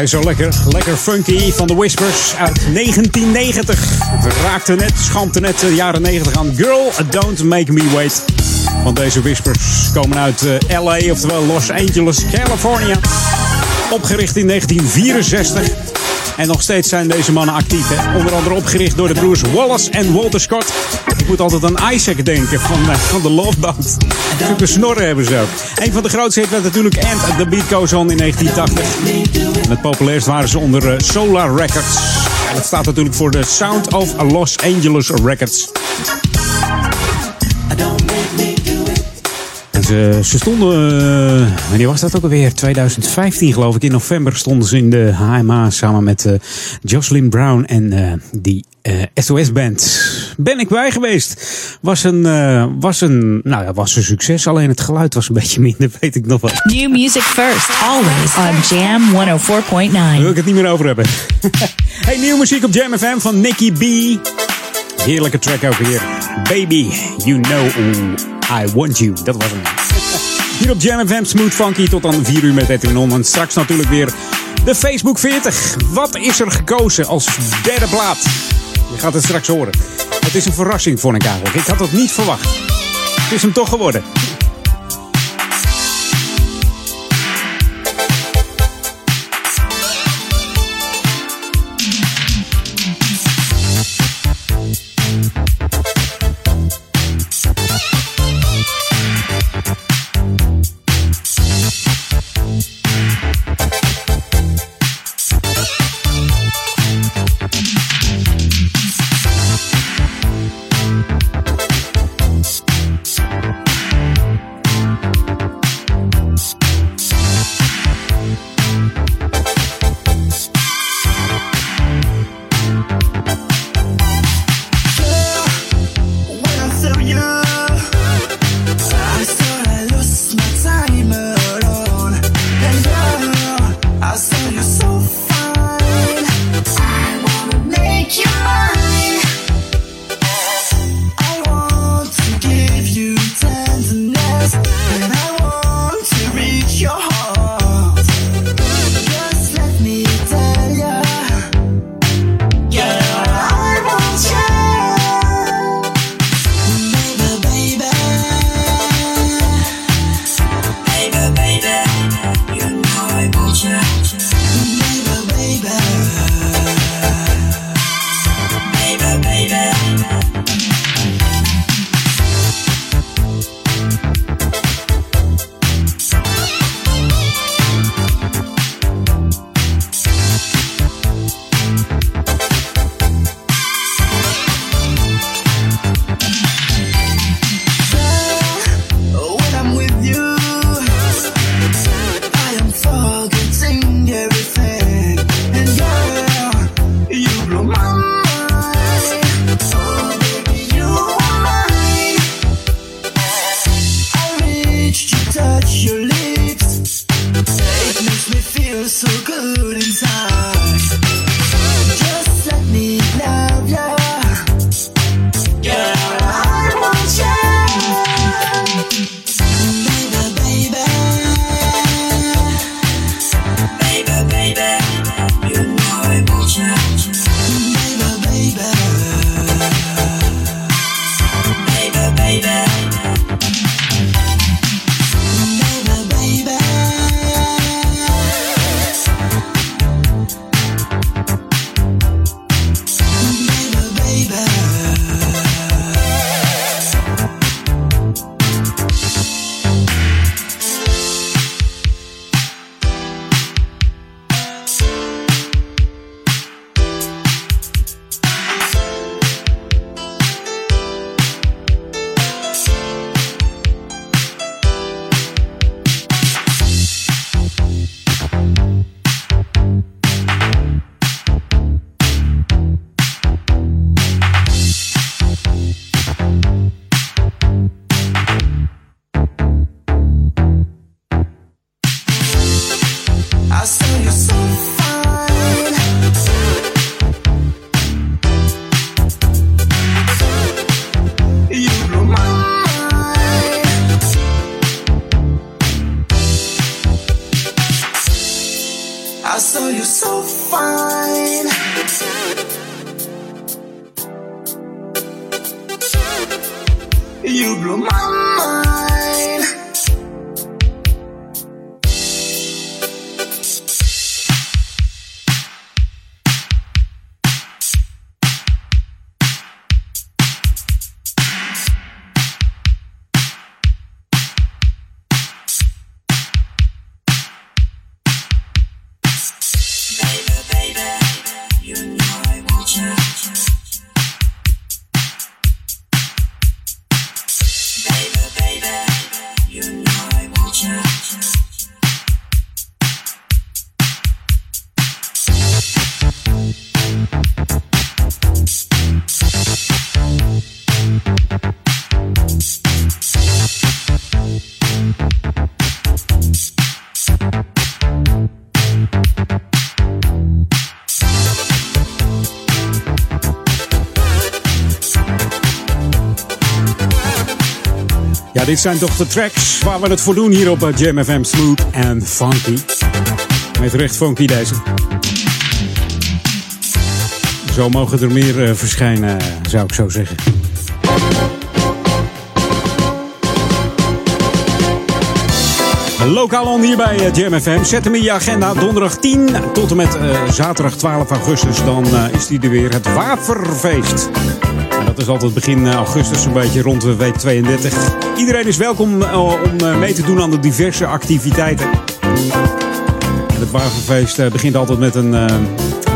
Hij is zo lekker, lekker funky van de Whispers uit 1990. We raakten net, schampten net de jaren 90 aan. Girl, don't make me wait. Want deze Whispers komen uit eh, LA, oftewel Los Angeles, California. Opgericht in 1964. En nog steeds zijn deze mannen actief. Hè? Onder andere opgericht door de broers Wallace en Walter Scott. Ik moet altijd aan Isaac denken van, eh, van de Love Boat. Zulke snorren hebben ze ook. Een van de grootste hits werd natuurlijk And The Beat Goes On in 1980. Het populairst waren ze onder eh, Solar Records. En dat staat natuurlijk voor de Sound of Los Angeles Records. Ze Ze, stonden, eh, wanneer was dat ook alweer? 2015 geloof ik. In november stonden ze in de HMA samen met eh Jocelyn Brown en eh, die SOS-band. Ben ik bij geweest. Was een, was, een, nou ja, was een succes. Alleen het geluid was een beetje minder, weet ik nog wel. New music first, always on Jam 104.9. Daar wil ik het niet meer over hebben. hey, nieuwe muziek op Jam FM van Nicky B. Heerlijke track ook weer. Baby, you know I want you. Dat was hem. Hier op Jam FM Smooth Funky tot aan 4 uur met Edwin On. En straks natuurlijk weer de Facebook 40. Wat is er gekozen als derde plaat? Je gaat het straks horen. Het is een verrassing voor ik eigenlijk. Ik had het niet verwacht. Het is hem toch geworden. Dit zijn toch de tracks waar we het voor doen hier op eh, Jam FM Smooth and Funky. Met recht funky deze. Zo mogen er meer eh, verschijnen, zou ik zo zeggen. Lokaal on hier bij eh, Jam FM. Zet hem in je agenda. Donderdag 10 tot en met zaterdag 12 augustus. Dan is die er weer. Het Waferfeest. Is altijd begin eh, augustus, een beetje rond de week 32. Iedereen is welkom eh, om eh, mee te doen aan de diverse activiteiten. En het Waferfeest eh, begint altijd met een, een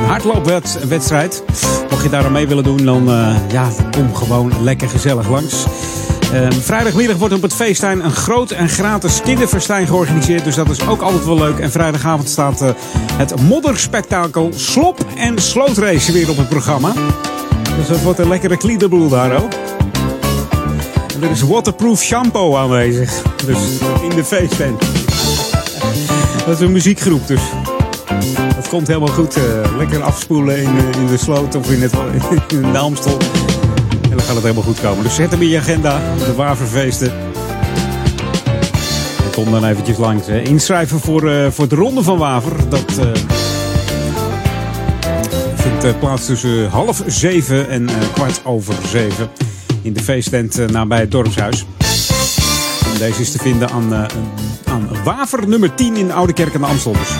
hardloopwedstrijd. Mocht je daar aan mee willen doen, dan ja, kom gewoon lekker gezellig langs. Vrijdagmiddag wordt op het feesttuin een groot en gratis kinderfestijn georganiseerd. Dus dat is ook altijd wel leuk. En vrijdagavond staat het modderspektakel Slop en Slootrace weer op het programma. Dus dat wordt een lekkere kliederboel daar ook. Er is waterproof shampoo aanwezig. Dus in de feesttent. Dat is een muziekgroep dus. Dat komt helemaal goed. eh, lekker afspoelen in, eh, in de sloot of in, het, in de Amstel. En dan gaat het helemaal goed komen. Dus zet hem in je agenda. De Waverfeesten. En Kom dan eventjes langs. Inschrijven voor, eh, voor de Ronde van Waver. Dat eh, plaats tussen half zeven en eh, kwart over zeven. In de feesttent eh, nabij het dorpshuis. En deze is te vinden aan, eh, aan Waver nummer 10 in de Oude Kerk aan de Amstel. Dus.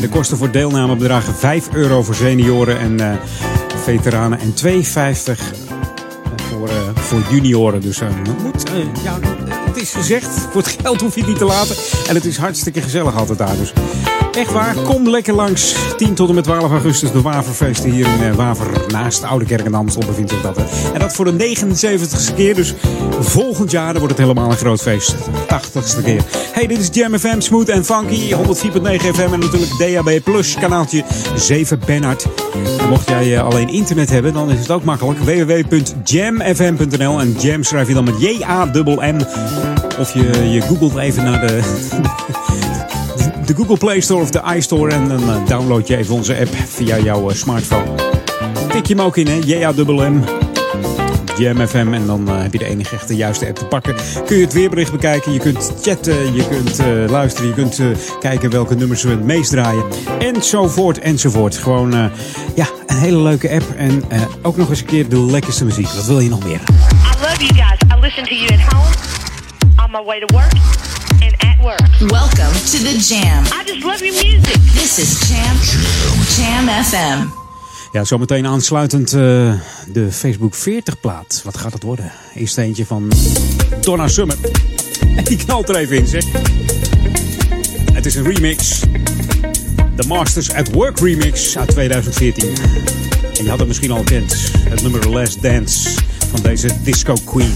De kosten voor deelname bedragen 5 euro voor senioren en eh, veteranen en 2,50 voor, eh, voor junioren. Dus eh, het moet, eh, ja, het is gezegd, voor het geld hoef je het niet te laten. En het is hartstikke gezellig altijd daar. Dus echt waar, kom lekker langs. 10 tot en met 12 augustus de Waverfeesten hier in eh, Waver. Naast de Oude Kerk en Amstel bevindt zich dat. En dat voor de 79ste keer. Dus volgend jaar wordt het helemaal een groot feest. 80ste keer. Hey, dit is Jam FM, Smooth en Funky. 104.9 FM en natuurlijk DAB kanaaltje 7 Bernard. En mocht jij eh, alleen internet hebben, dan is het ook makkelijk. www.jamfm.nl En Jam schrijf je dan met J-A-M-M. Of je, je googelt even naar de, de Google Play Store of de iStore. En dan eh, download je even onze app via jouw eh, smartphone. Tik je hem ook in, hè? J-A-M-M. Jam FM en dan eh, heb je de enige echte juiste app te pakken. Kun je het weerbericht bekijken, je kunt chatten, je kunt luisteren, je kunt kijken welke nummers we het meest draaien. Enzovoort, enzovoort. Gewoon ja, een hele leuke app en ook nog eens een keer de lekkerste muziek. Wat wil je nog meer? I love you guys. I listen to you at home, on my way to work, work. Welcome to the Jam. I just love your music. This is Jam. Jam FM. Ja, zometeen aansluitend eh, de Facebook 40 plaat. Wat gaat het worden? Eerst eentje van Donna Summer. En die knalt er even in, zeg. Het is een remix. De Masters at Work remix uit 2014. En je had het misschien al gekend. Het nummer Last Dance van deze Disco Queen.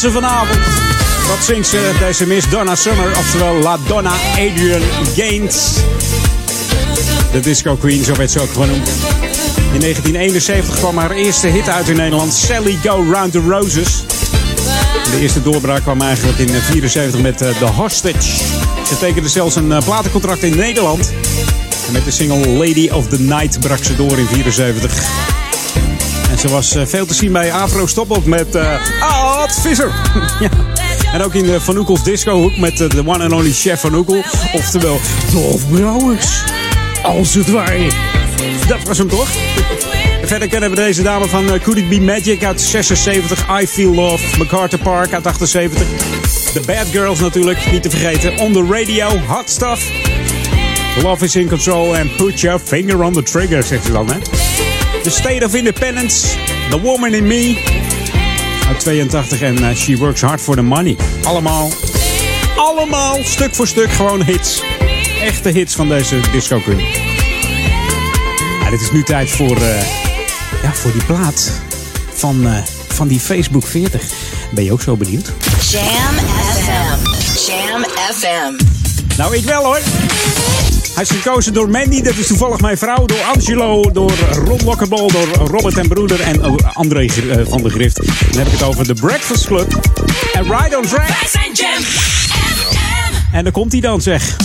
Dansen vanavond. Wat zingt ze, deze Miss Donna Summer, oftewel La Donna Adrian Gaines. De Disco Queen, zo werd ze ook genoemd. In 1971 kwam haar eerste hit uit in Nederland, Sally Go Round the Roses. De eerste doorbraak kwam eigenlijk in 1974 met eh, The Hostage. Ze tekende zelfs een eh, platencontract in Nederland. En met de single Lady of the Night brak ze door in 1974. Ze was eh, veel te zien bij Afro Stop met uh, Visser. En ook in Van Oekels Disco Hoek met de one and only chef Van Oekel. Oftewel Dolf Brouwers. Als het ware. Dat was hem toch? Verder kennen we deze dame van Could It Be Magic uit 76. I Feel Love. MacArthur Park uit 78. The Bad Girls natuurlijk, niet te vergeten. On the Radio, Hot Stuff. Love is in control and put your finger on the trigger, zegt ze dan? The State of Independence. The Woman in Me. Uit 82 en uh, She Works Hard for the Money. Allemaal, allemaal, stuk voor stuk, gewoon hits. Echte hits van deze disco queen. Ja, dit is nu tijd voor, uh, ja, voor die plaat van, uh, van die Facebook 40. Ben je ook zo benieuwd? Jam FM. Jam FM. Nou, ik wel hoor. Hij is gekozen door Mandy, dat is toevallig mijn vrouw. Door Angelo, door Ron Lokkerbol, door Robert en Broeder en André uh, van de Grift. Dan heb ik het over The Breakfast Club en Ride on Track. Wij zijn Jam FM. En daar komt hij dan, zeg.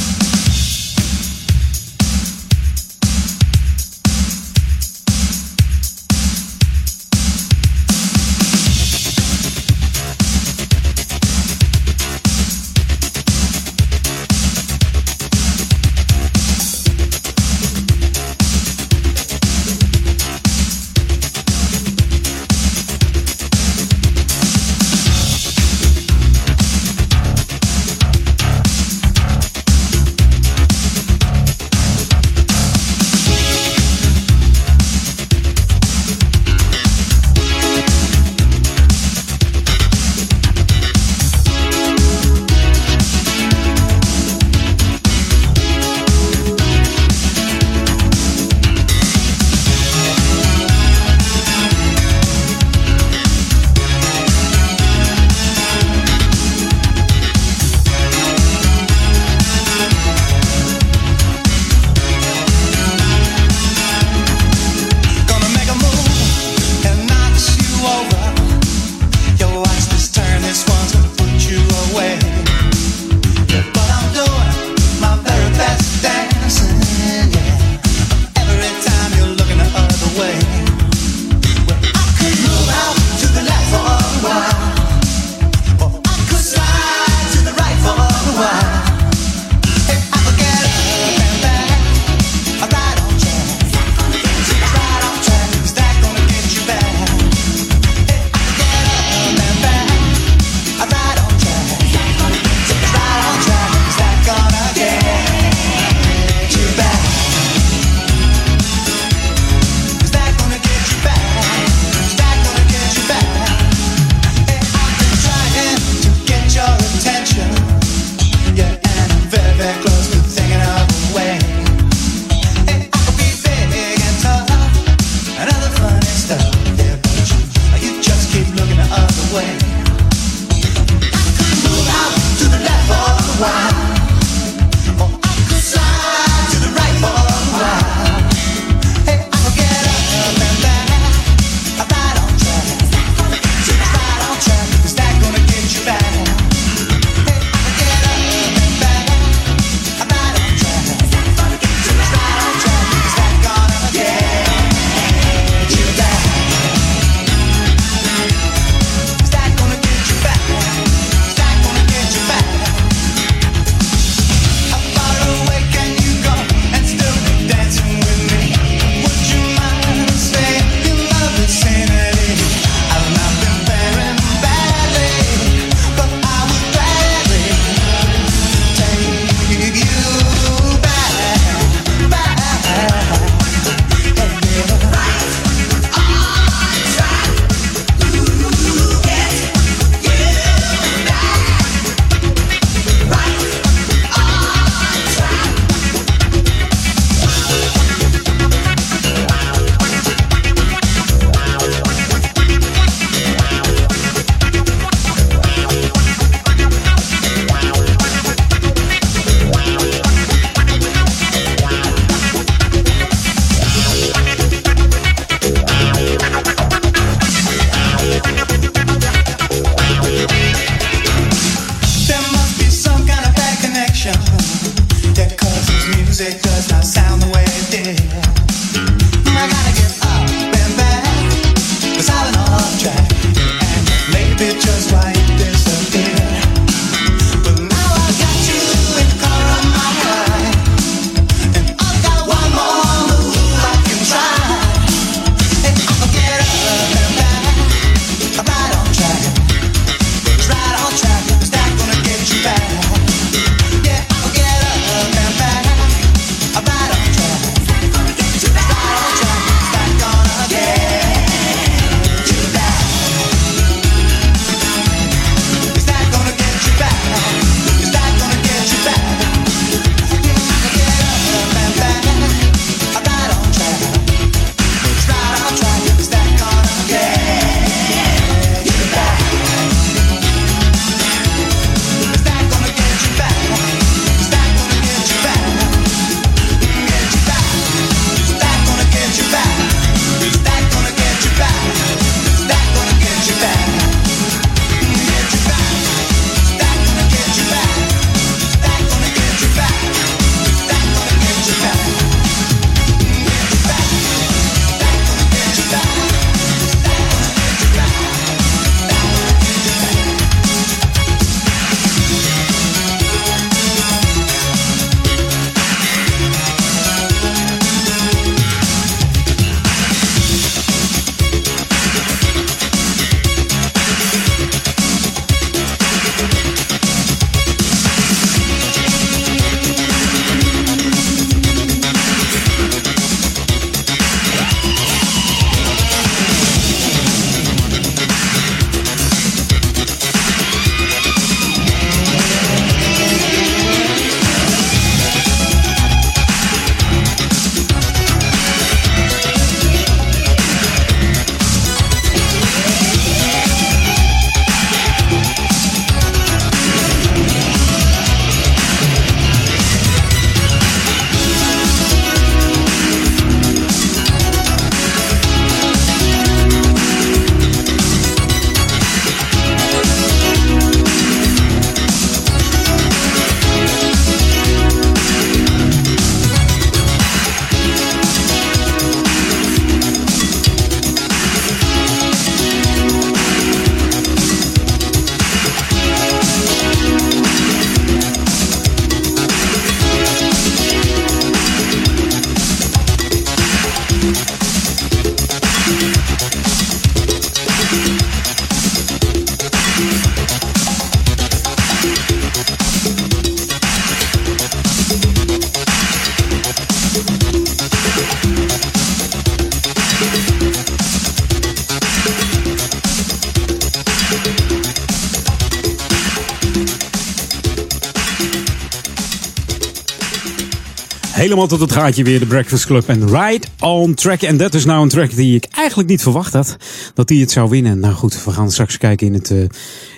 Helemaal tot het gaatje weer, de Breakfast Club en Right on Track. En dat is nou een track die ik eigenlijk niet verwacht had, dat die het zou winnen. Nou goed, we gaan straks kijken in het, eh,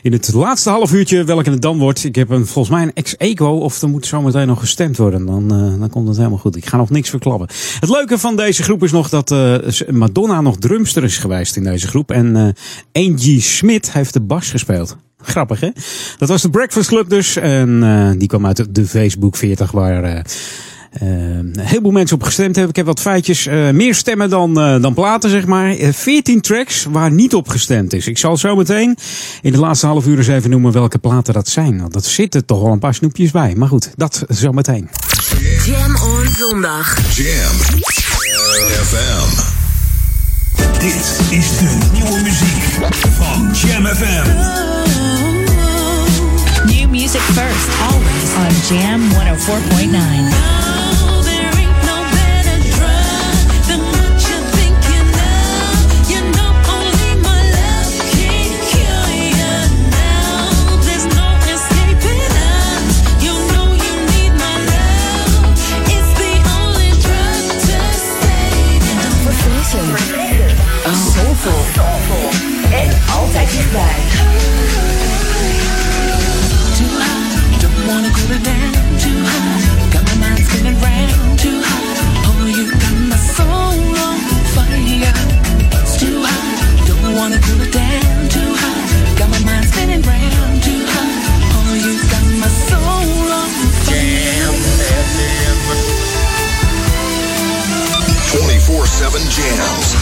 in het laatste half uurtje welke het dan wordt. Ik heb een, volgens mij een ex-eco, of er moet zometeen nog gestemd worden. Dan, eh, dan komt het helemaal goed. Ik ga nog niks verklappen. Het leuke van deze groep is nog dat eh, Madonna nog drumster is geweest in deze groep. En Angie Smit heeft de bas gespeeld. Grappig, hè? Dat was de Breakfast Club dus. En die kwam uit de- Facebook 40, waar een heleboel mensen op gestemd hebben. Ik heb wat feitjes. eh, meer stemmen dan, eh, dan platen, zeg maar. Eh, 14 tracks waar niet op gestemd is. Ik zal zo meteen in de laatste half uur eens even noemen welke platen dat zijn. Want dat zitten toch wel een paar snoepjes bij. Maar goed, dat zo meteen. Jam on zondag. Jam FM. Dit is de nieuwe muziek van Jam FM. New music first, always on Jam 104.9. Soulful. Soulful. En altijd dichtbij. Too high, don't wanna go to. Too high, got my mind spinning round. Too high, oh you got my soul. 7 jams.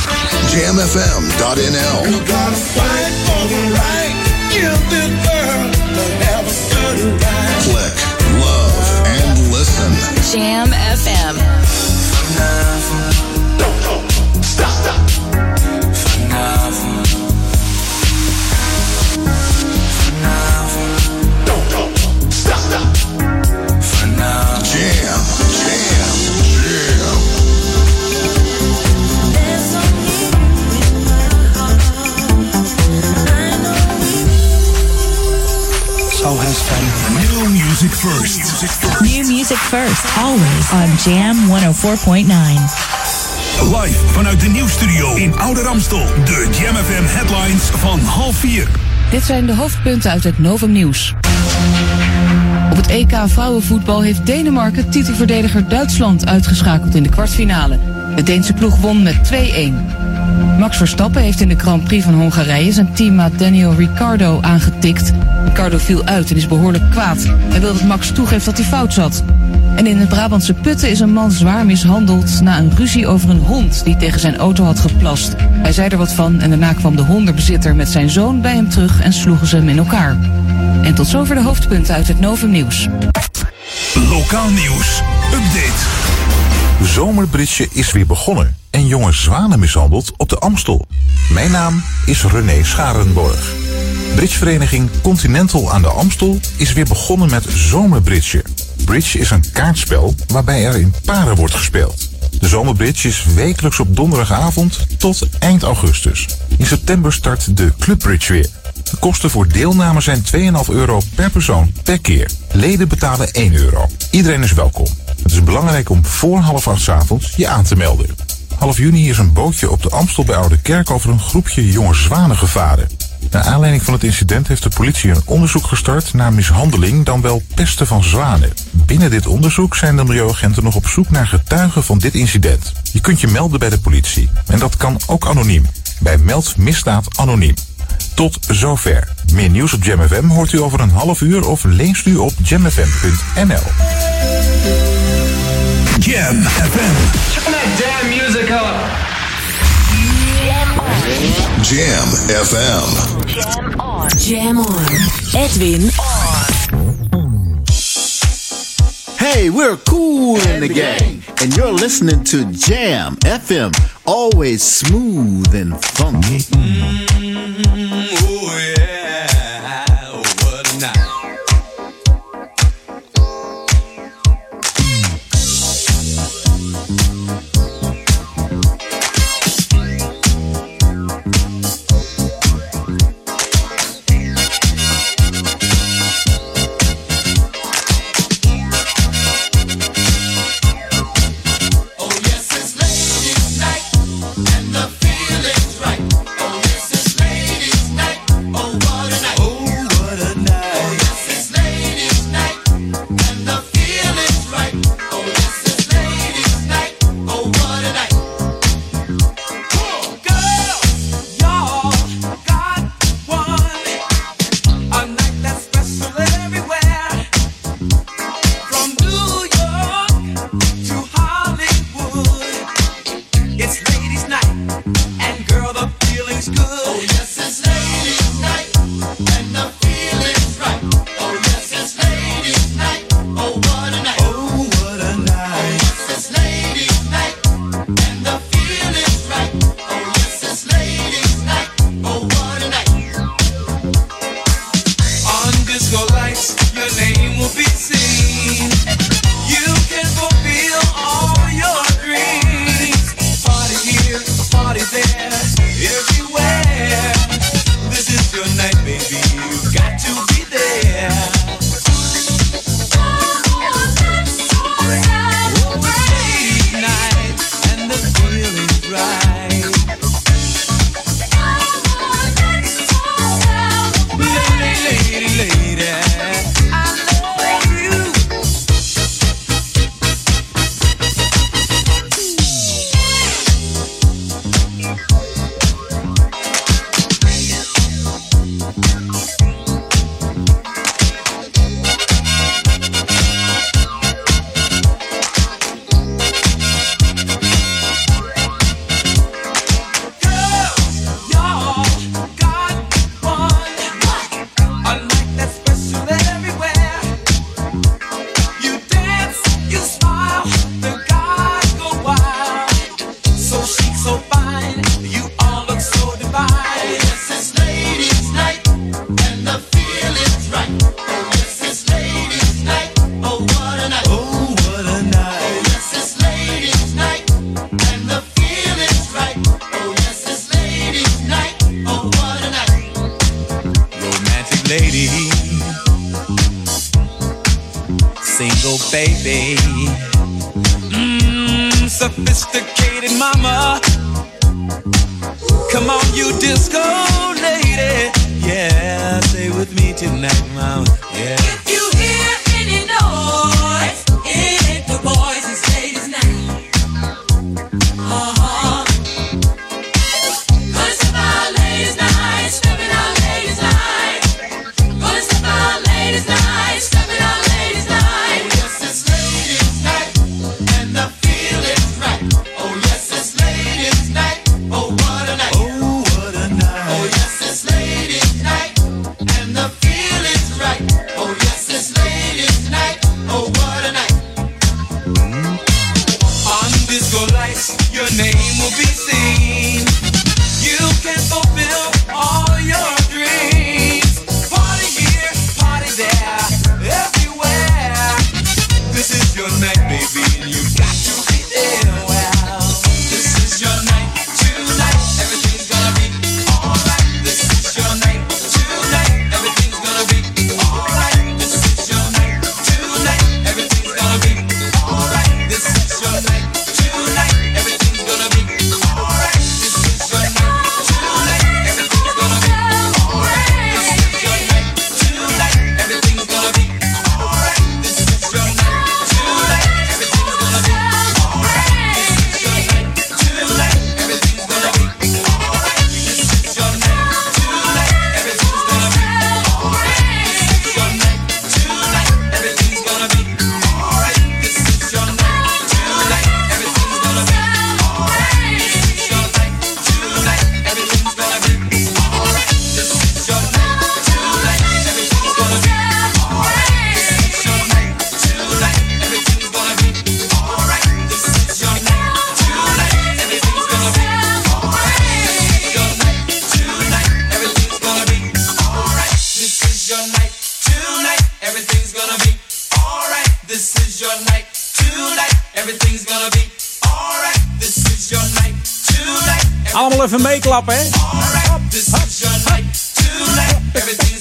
Jamfm.nl. You gotta fight for the right. Give this world to have a good ride. Click, love, and listen. Jam FM. Jam, Music first. New music first, always on Jam 104.9. Live vanuit de nieuwsstudio in Oude Ramstel. De Jam FM headlines van half vier. Dit zijn de hoofdpunten uit het Novum Nieuws. Op het EK vrouwenvoetbal heeft Denemarken titelverdediger Duitsland uitgeschakeld in de kwartfinale. De Deense ploeg won met 2-1. Max Verstappen heeft in de Grand Prix van Hongarije zijn teammaat Daniel Ricciardo aangetikt. Ricciardo viel uit en is behoorlijk kwaad. Hij wil dat Max toegeeft dat hij fout zat. En in het Brabantse Putten is een man zwaar mishandeld na een ruzie over een hond die tegen zijn auto had geplast. Hij zei er wat van en daarna kwam de hondenbezitter met zijn zoon bij hem terug en sloegen ze hem in elkaar. En tot zover de hoofdpunten uit het Novum Nieuws. Lokaal nieuws. Update. Zomerbridge is weer begonnen en jonge zwanen mishandeld op de Amstel. Mijn naam is René Scharenborg. Bridgevereniging Continental aan de Amstel is weer begonnen met Zomerbridge. Bridge is een kaartspel waarbij er in paren wordt gespeeld. De Zomerbridge is wekelijks op donderdagavond tot eind augustus. In september start de Clubbridge weer. De kosten voor deelname zijn 2,5 euro per persoon per keer. Leden betalen 1 euro. Iedereen is welkom. Het is belangrijk om voor half acht avonds je aan te melden. Half juni is een bootje op de Amstel bij Oude Kerk over een groepje jonge zwanen gevaren. Naar aanleiding van het incident heeft de politie een onderzoek gestart naar mishandeling dan wel pesten van zwanen. Binnen dit onderzoek zijn de milieuagenten nog op zoek naar getuigen van dit incident. Je kunt je melden bij de politie en dat kan ook anoniem. Bij Meld Misdaad Anoniem. Tot zover. Meer nieuws op Jam FM hoort u over een half uur of leest u op jamfm.nl. Jam FM. Turn that damn music up. Jam FM. Jam on. Jam on. Edwin on. Hey, we're cool in the gang, and you're listening to Jam FM, always smooth and funky. Oh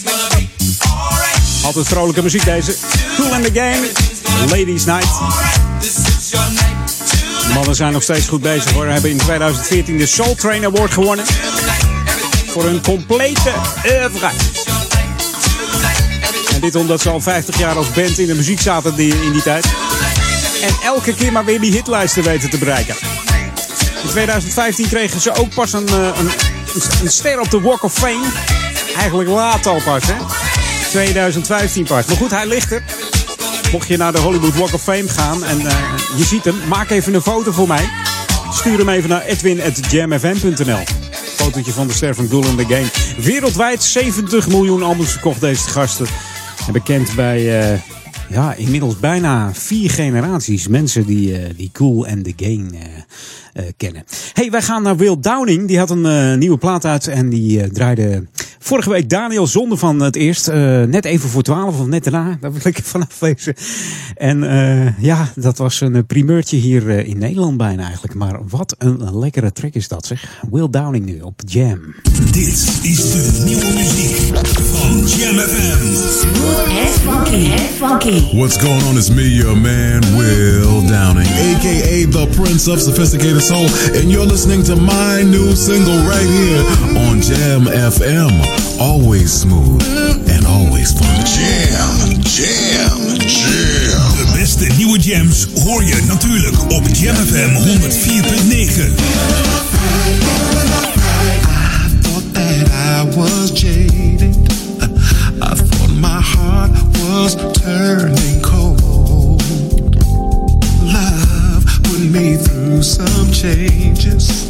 be alright. Altijd vrolijke muziek deze. Cool in the game. Ladies Night. De mannen zijn nog steeds goed bezig hoor. Hebben in 2014 de Soul Train Award gewonnen. Voor hun complete oeuvre. En dit omdat ze al 50 jaar als band in de muziek zaten in die tijd. En elke keer maar weer die hitlijsten weten te bereiken. In 2015 kregen ze ook pas een, eh, een, een ster op de Walk of Fame. Eigenlijk laat al pas, hè? 2015 pas. Maar goed, hij ligt er. Mocht je naar de Hollywood Walk of Fame gaan en eh, je ziet hem, maak even een foto voor mij. Stuur hem even naar edwin.jamfm.nl. Fotootje van de ster van Cool in the Game. Wereldwijd 70 miljoen albums verkocht deze gasten. En bekend bij eh, ja, inmiddels bijna vier generaties mensen die, eh, die Cool and the Game eh, eh, kennen. hey, wij gaan naar Will Downing. Die had een eh, nieuwe plaat uit en die draaide vorige week Daniel Zonde van het eerst. eh, net even voor 12 of net daarna. Daar wil ik er vanaf wezen. En eh, ja, dat was een primeurtje hier eh, in Nederland bijna eigenlijk. Maar wat een lekkere track is dat zeg. Will Downing nu op Jam. Dit is de nieuwe muziek van Jam FM. funky, and funky. What's going on? It's me, your man, Will Downing, aka the Prince of Sophisticated Soul, and you're listening to my new single right here on Jam FM. Always smooth and always fun. Jam, jam, jam. De beste nieuwe jams hoor je natuurlijk op Jam FM 104.9. I was jaded. I thought my heart was turning cold. Love put me through some changes,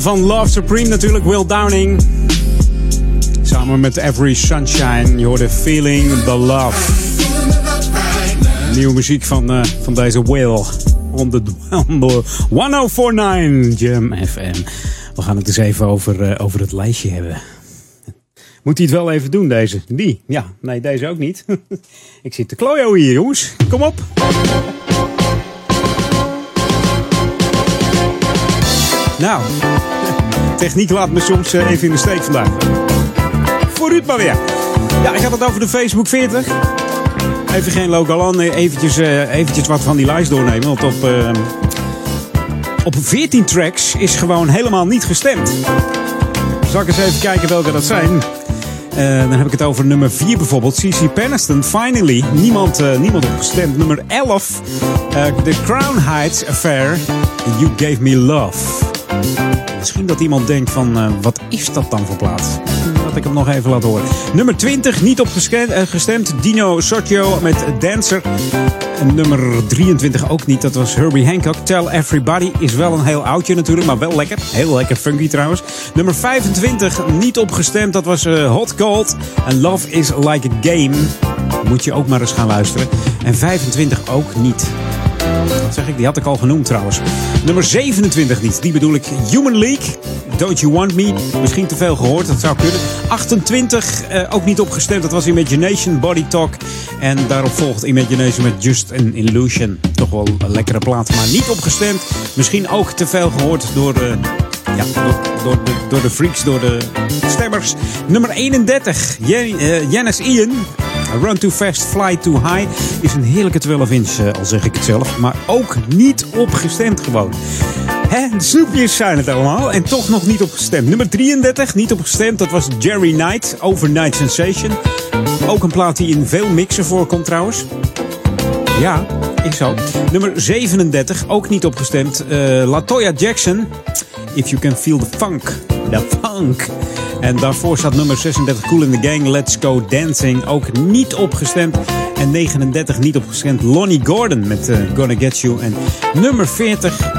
van Love Supreme natuurlijk, Will Downing. Samen met Every Sunshine. Je hoorde Feeling the Love. Nieuwe muziek van, eh, van deze Will. On the, on the 1049 Jam FM. We gaan het eens even over, eh, over het lijstje hebben. Moet hij het wel even doen, deze? Die? Ja, nee, deze ook niet. Ik zit te klojo hier, jongens. Kom op. Nou, techniek laat me soms eh, even in de steek vandaag. Vooruit maar weer. Ja, ik had het over de Facebook 40. Even geen local aan, eventjes, eh, eventjes wat van die lijst doornemen. Want op, eh, op 14 tracks is gewoon helemaal niet gestemd. Zal ik eens even kijken welke dat zijn? Dan heb ik het over nummer 4 bijvoorbeeld. CC Peniston, Finally. Niemand, eh, niemand op gestemd. Nummer 11. eh, The Crown Heights Affair. You Gave Me Love. Misschien dat iemand denkt van, eh, wat is dat dan voor plaats? Laat ik hem nog even laten horen. Nummer 20, niet op gestemd. eh, gestemd. Dino Sortio met Dancer. Nummer 23 ook niet. Dat was Herbie Hancock. Tell Everybody is wel een heel oudje natuurlijk, maar wel lekker. Heel lekker funky trouwens. Nummer 25 niet opgestemd. Dat was eh, Hot Cold. En Love is Like a Game. Moet je ook maar eens gaan luisteren. En 25 ook niet. Zeg ik? Die had ik al genoemd trouwens. Nummer 27 niet. Die bedoel ik Human League. Don't You Want Me. Misschien te veel gehoord. Dat zou kunnen. 28 eh, ook niet opgestemd. Dat was Imagination, Body Talk. En daarop volgt Imagination met Just an Illusion. Toch wel een lekkere plaat. Maar niet opgestemd. Misschien ook te veel gehoord door... eh, ja, door, door, de, door de freaks, door de stemmers. Nummer 31, Jan- eh, Janis Ian. Run Too Fast, Fly Too High. Is een heerlijke 12 inch, eh, al zeg ik het zelf. Maar ook niet opgestemd gewoon. Hè, snoepjes zijn het allemaal. En toch nog niet opgestemd. Nummer 33, niet opgestemd. Dat was Jerry Knight, Overnight Sensation. Ook een plaat die in veel mixen voorkomt trouwens. Ja, is zo. Nummer 37, ook niet opgestemd. Eh Latoya Jackson. If You Can Feel the Funk. The Funk. En daarvoor staat nummer 36 Cool in the Gang. Let's Go Dancing. Ook niet opgestemd. En 39 niet opgestemd. Lonnie Gordon met eh, Gonna Get You. En nummer 40,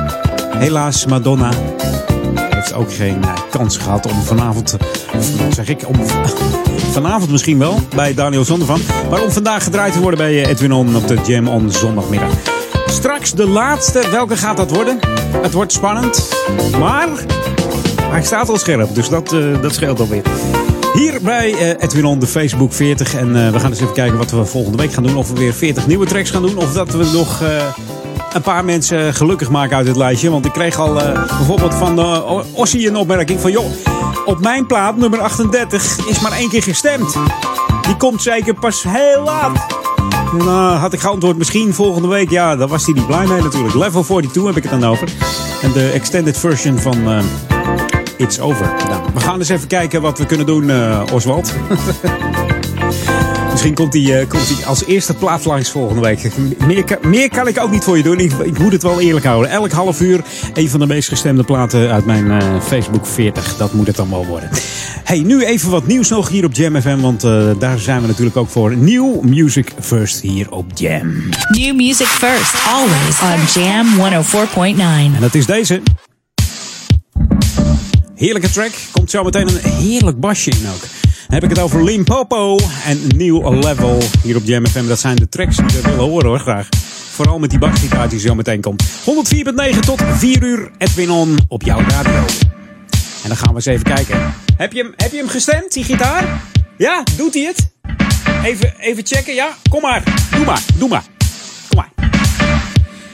helaas Madonna. Heeft ook geen eh, kans gehad om vanavond, zeg ik, om vanavond misschien wel bij Daniel Zondervan. Maar om vandaag gedraaid te worden bij eh, Edwin On op de Jam on zondagmiddag. Straks de laatste. Welke gaat dat worden? Het wordt spannend. Maar hij staat al scherp, dus dat, eh, dat scheelt alweer. Hier bij eh, Edwin On, de Facebook 40. En we gaan eens even kijken wat we volgende week gaan doen. Of we weer 40 nieuwe tracks gaan doen. Of dat we nog een paar mensen gelukkig maken uit het lijstje. Want ik kreeg al eh, bijvoorbeeld van eh, Ossie een opmerking van... joh, op mijn plaat, nummer 38, is maar één keer gestemd. Die komt zeker pas heel laat. Dan had ik geantwoord, misschien volgende week. Ja, daar was hij niet blij mee natuurlijk. Level 42 heb ik het dan over. En de extended version van It's Over. Nou, we gaan eens even kijken wat we kunnen doen, Oswald. Misschien komt hij, eh, komt hij als eerste plaats langs volgende week. Meer, kan- meer kan ik ook niet voor je doen. Ik, ik moet het wel eerlijk houden. Elk half uur een van de meest gestemde platen uit mijn eh, Facebook 40. Dat moet het dan wel worden. Hey, nu even wat nieuws nog hier op Jam FM. Want eh, daar zijn we natuurlijk ook voor. New Music First hier op Jam. New music first, always on Jam 104.9. En dat is deze. Heerlijke track. Komt zo meteen een heerlijk basje in ook. Heb ik het over Limpopo en New Level hier op Jam FM. Dat zijn de tracks die we willen horen hoor, graag. Vooral met die basgitaar die zo meteen komt. 104.9 tot 4 uur Edwin On op jouw radio. En dan gaan we eens even kijken. Heb je hem, heb je hem gestemd, die gitaar? Ja, doet hij het? Even, even checken, ja? Kom maar, doe maar, doe maar. Kom maar.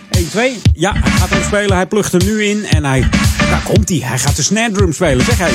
1, 2. Ja, hij gaat hem spelen. Hij plugt hem nu in. En hij. Daar komt hij. Hij gaat de snare spelen. Zeg hij.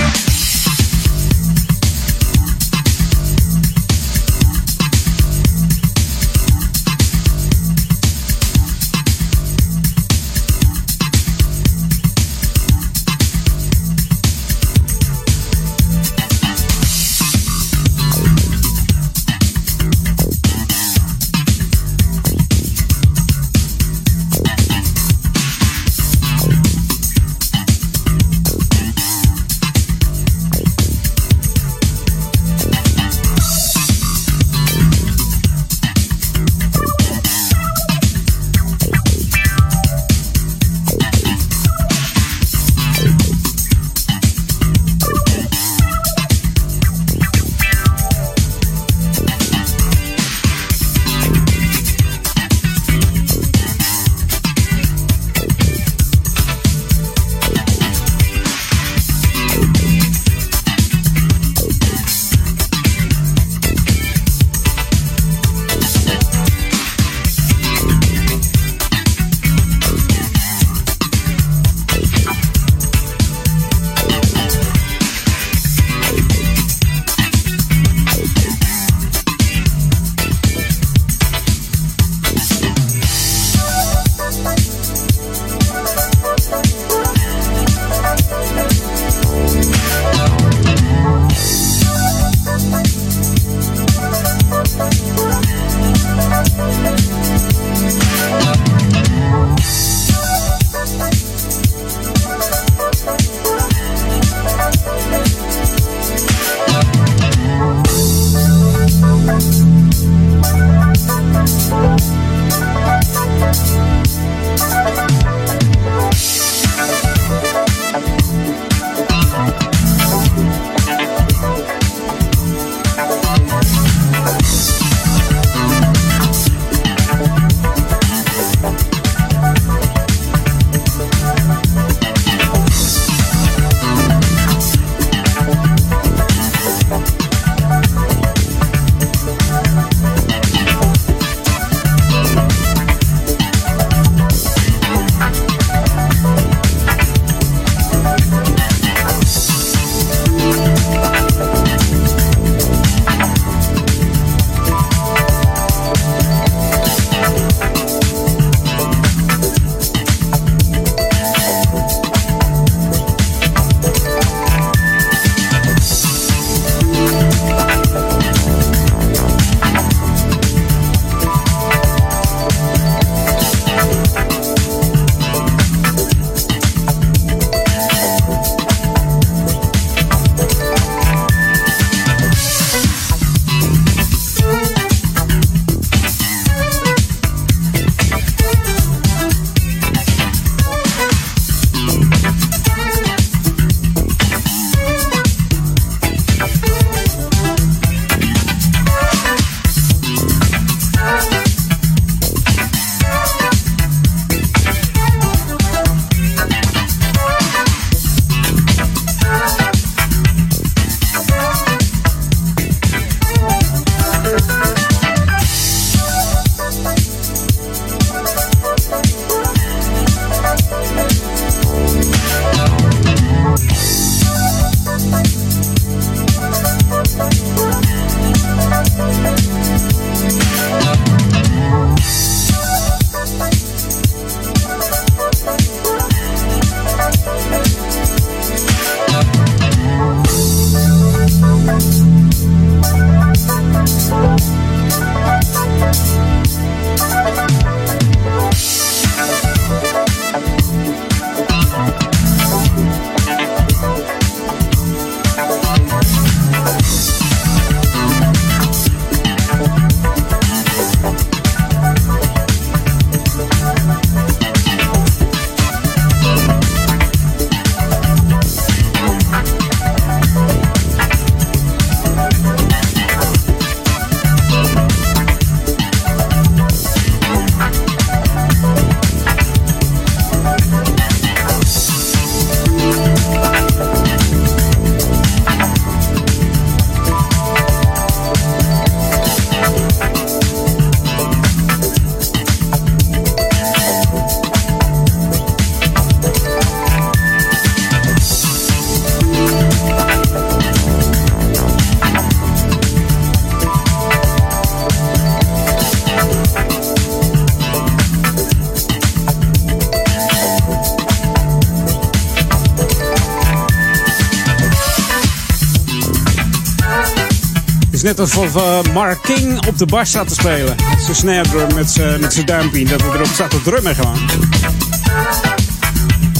Net alsof uh, Mark King op de bar staat te spelen. Zijn snare drum met zijn duimpje. Dat erop staat te drummen gewoon.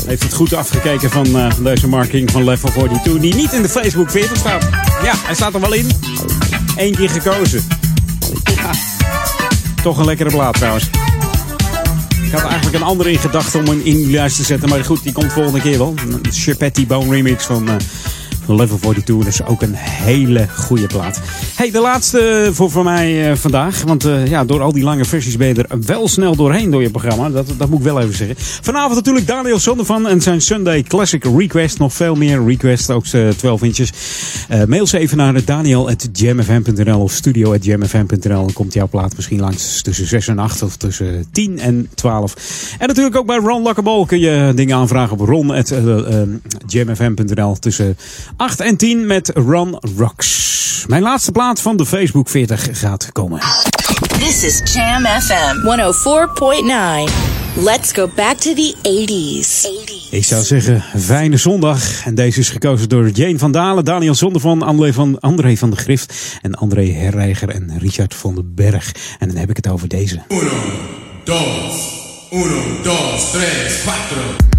Heeft het goed afgekeken van, uh, van deze Mark King van Level 42. Die niet in de Facebook 40 staat. Ja, hij staat er wel in. Eén keer gekozen. Toch een lekkere plaat trouwens. Ik had eigenlijk een andere in gedachten om hem in lijst te zetten. Maar goed, die komt volgende keer wel. Een Chapetti Bone remix van... Uh, Level 42, dat is ook een hele goede plaat. De laatste voor, voor mij uh, vandaag. Want uh, ja, door al die lange versies ben je er wel snel doorheen door je programma. Dat, dat moet ik wel even zeggen. Vanavond natuurlijk Daniel Zondervan en zijn Sunday Classic Request. Nog veel meer requests, ook uh, 12 inches. mail ze even naar daniel.jamfm.nl of studio.jamfm.nl. Dan komt jouw plaat misschien langs tussen 6 en 8 of tussen 10 en 12. En natuurlijk ook bij Ron Lakkerbol kun je dingen aanvragen op ron.jamfm.nl tussen 8 en 10 met Ron Rocks. Mijn laatste plaat van de Facebook 40 gaat komen. This is Jam FM 104.9. Let's go back to the 80s. Ik zou zeggen, fijne zondag. En deze is gekozen door Jane van Dalen, Daniel Zonder van André van, André van de Grift en André Herreiger en Richard van den Berg. En dan heb ik het over deze. Uno, dos, uno, dos, tres, cuatro.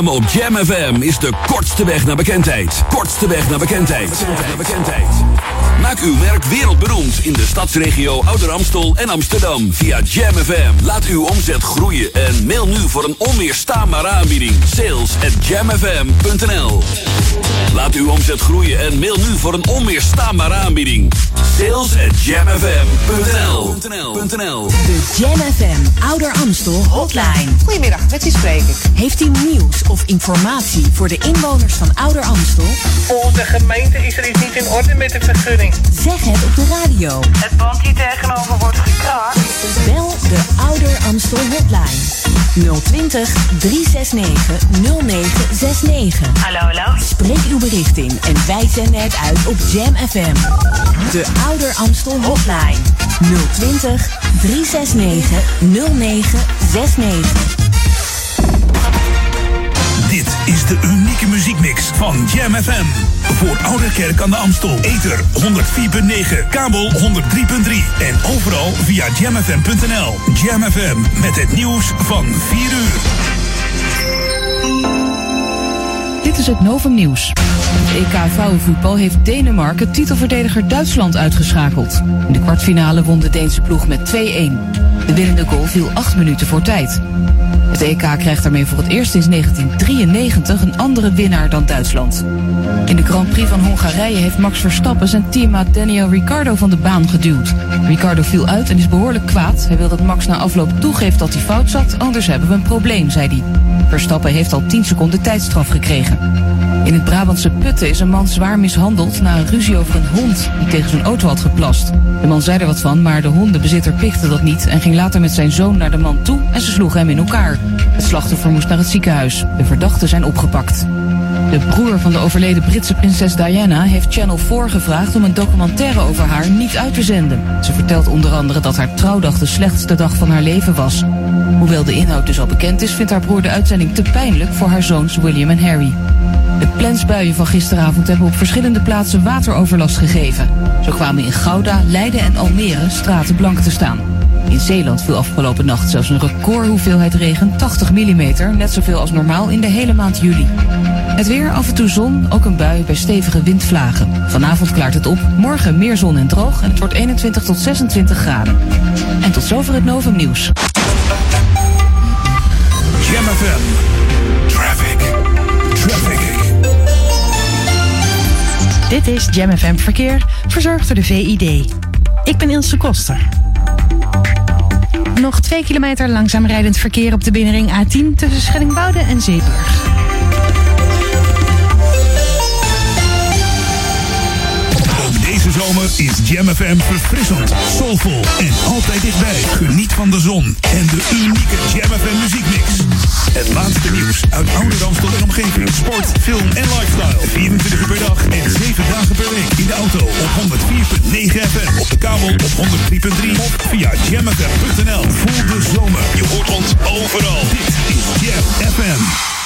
Radioreclame op Jam FM is de kortste weg naar bekendheid. Kortste weg naar bekendheid. Naar bekendheid. Maak uw merk wereldberoemd in de stadsregio Ouder Amstel en Amsterdam via Jam FM. Laat uw omzet groeien en mail nu voor een onweerstaanbare aanbieding. Sales at jamfm.nl Laat uw omzet groeien en mail nu voor een onweerstaanbare aanbieding. Sales at jamfm.nl De Jam FM Ouder Amstel Hotline. Goedemiddag, met wie spreek ik? Heeft u nieuws of informatie voor de inwoners van Ouder Amstel? Volgens de gemeente is er iets niet in orde met de vergunning. Zeg het op de radio. Het pand hier tegenover wordt gekraakt. Bel de Ouder Amstel Hotline. 020 369 0969. Hallo, hallo. Spreek uw bericht in en wij zenden het uit op Jam FM. De Ouder Amstel Hotline. 020 369 0969. Dit is de unieke muziekmix van Jam FM. Voor Ouderkerk aan de Amstel. Ether 104.9, kabel 103.3 en overal via jamfm.nl. Jam FM met het nieuws van 4 uur. Dit is het Novum Nieuws. Het EK vrouwenvoetbal heeft Denemarken titelverdediger Duitsland uitgeschakeld. In de kwartfinale won de Deense ploeg met 2-1. De winnende goal viel acht minuten voor tijd. Het EK krijgt daarmee voor het eerst sinds 1993 een andere winnaar dan Duitsland. In de Grand Prix van Hongarije heeft Max Verstappen zijn teammaat Daniel Ricciardo van de baan geduwd. Ricciardo viel uit en is behoorlijk kwaad. Hij wil dat Max na afloop toegeeft dat hij fout zat, anders hebben we een probleem, zei hij. Verstappen heeft al 10 seconden tijdstraf gekregen. In het Brabantse Putten is een man zwaar mishandeld na een ruzie over een hond die tegen zijn auto had geplast. De man zei er wat van, maar de hondenbezitter pikte dat niet en ging later met zijn zoon naar de man toe en ze sloegen hem in elkaar. Het slachtoffer moest naar het ziekenhuis. De verdachten zijn opgepakt. De broer van de overleden Britse prinses Diana heeft Channel 4 gevraagd om een documentaire over haar niet uit te zenden. Ze vertelt onder andere dat haar trouwdag de slechtste dag van haar leven was. Hoewel de inhoud dus al bekend is, vindt haar broer de uitzending te pijnlijk voor haar zoons William en Harry. De plensbuien van gisteravond hebben op verschillende plaatsen wateroverlast gegeven. Zo kwamen in Gouda, Leiden en Almere straten blank te staan. In Zeeland viel afgelopen nacht zelfs een recordhoeveelheid regen, 80 mm, net zoveel als normaal in de hele maand juli. Het weer, af en toe zon, ook een bui bij stevige windvlagen. Vanavond klaart het op, morgen meer zon en droog en het wordt 21 tot 26 graden. En tot zover het Novum Nieuws. Jam. Traffic. Traffic. Dit is Jam FM Verkeer, verzorgd door de VID. Ik ben Ilse Koster. Nog twee kilometer langzaam rijdend verkeer op de binnenring A10 tussen Schellingwoude en Zeeburg. Deze zomer is Jam FM verfrissend, soulvol en altijd dichtbij. Geniet van de zon en de unieke Jam FM muziekmix. Het laatste nieuws uit oude Ramstel en omgeving. Sport, film en lifestyle. 24 uur per dag en 7 dagen per week. In de auto op 104.9 FM. Op de kabel op 103.3 of via jamfm.nl. Voel de zomer. Je hoort ons overal. Dit is Jam FM.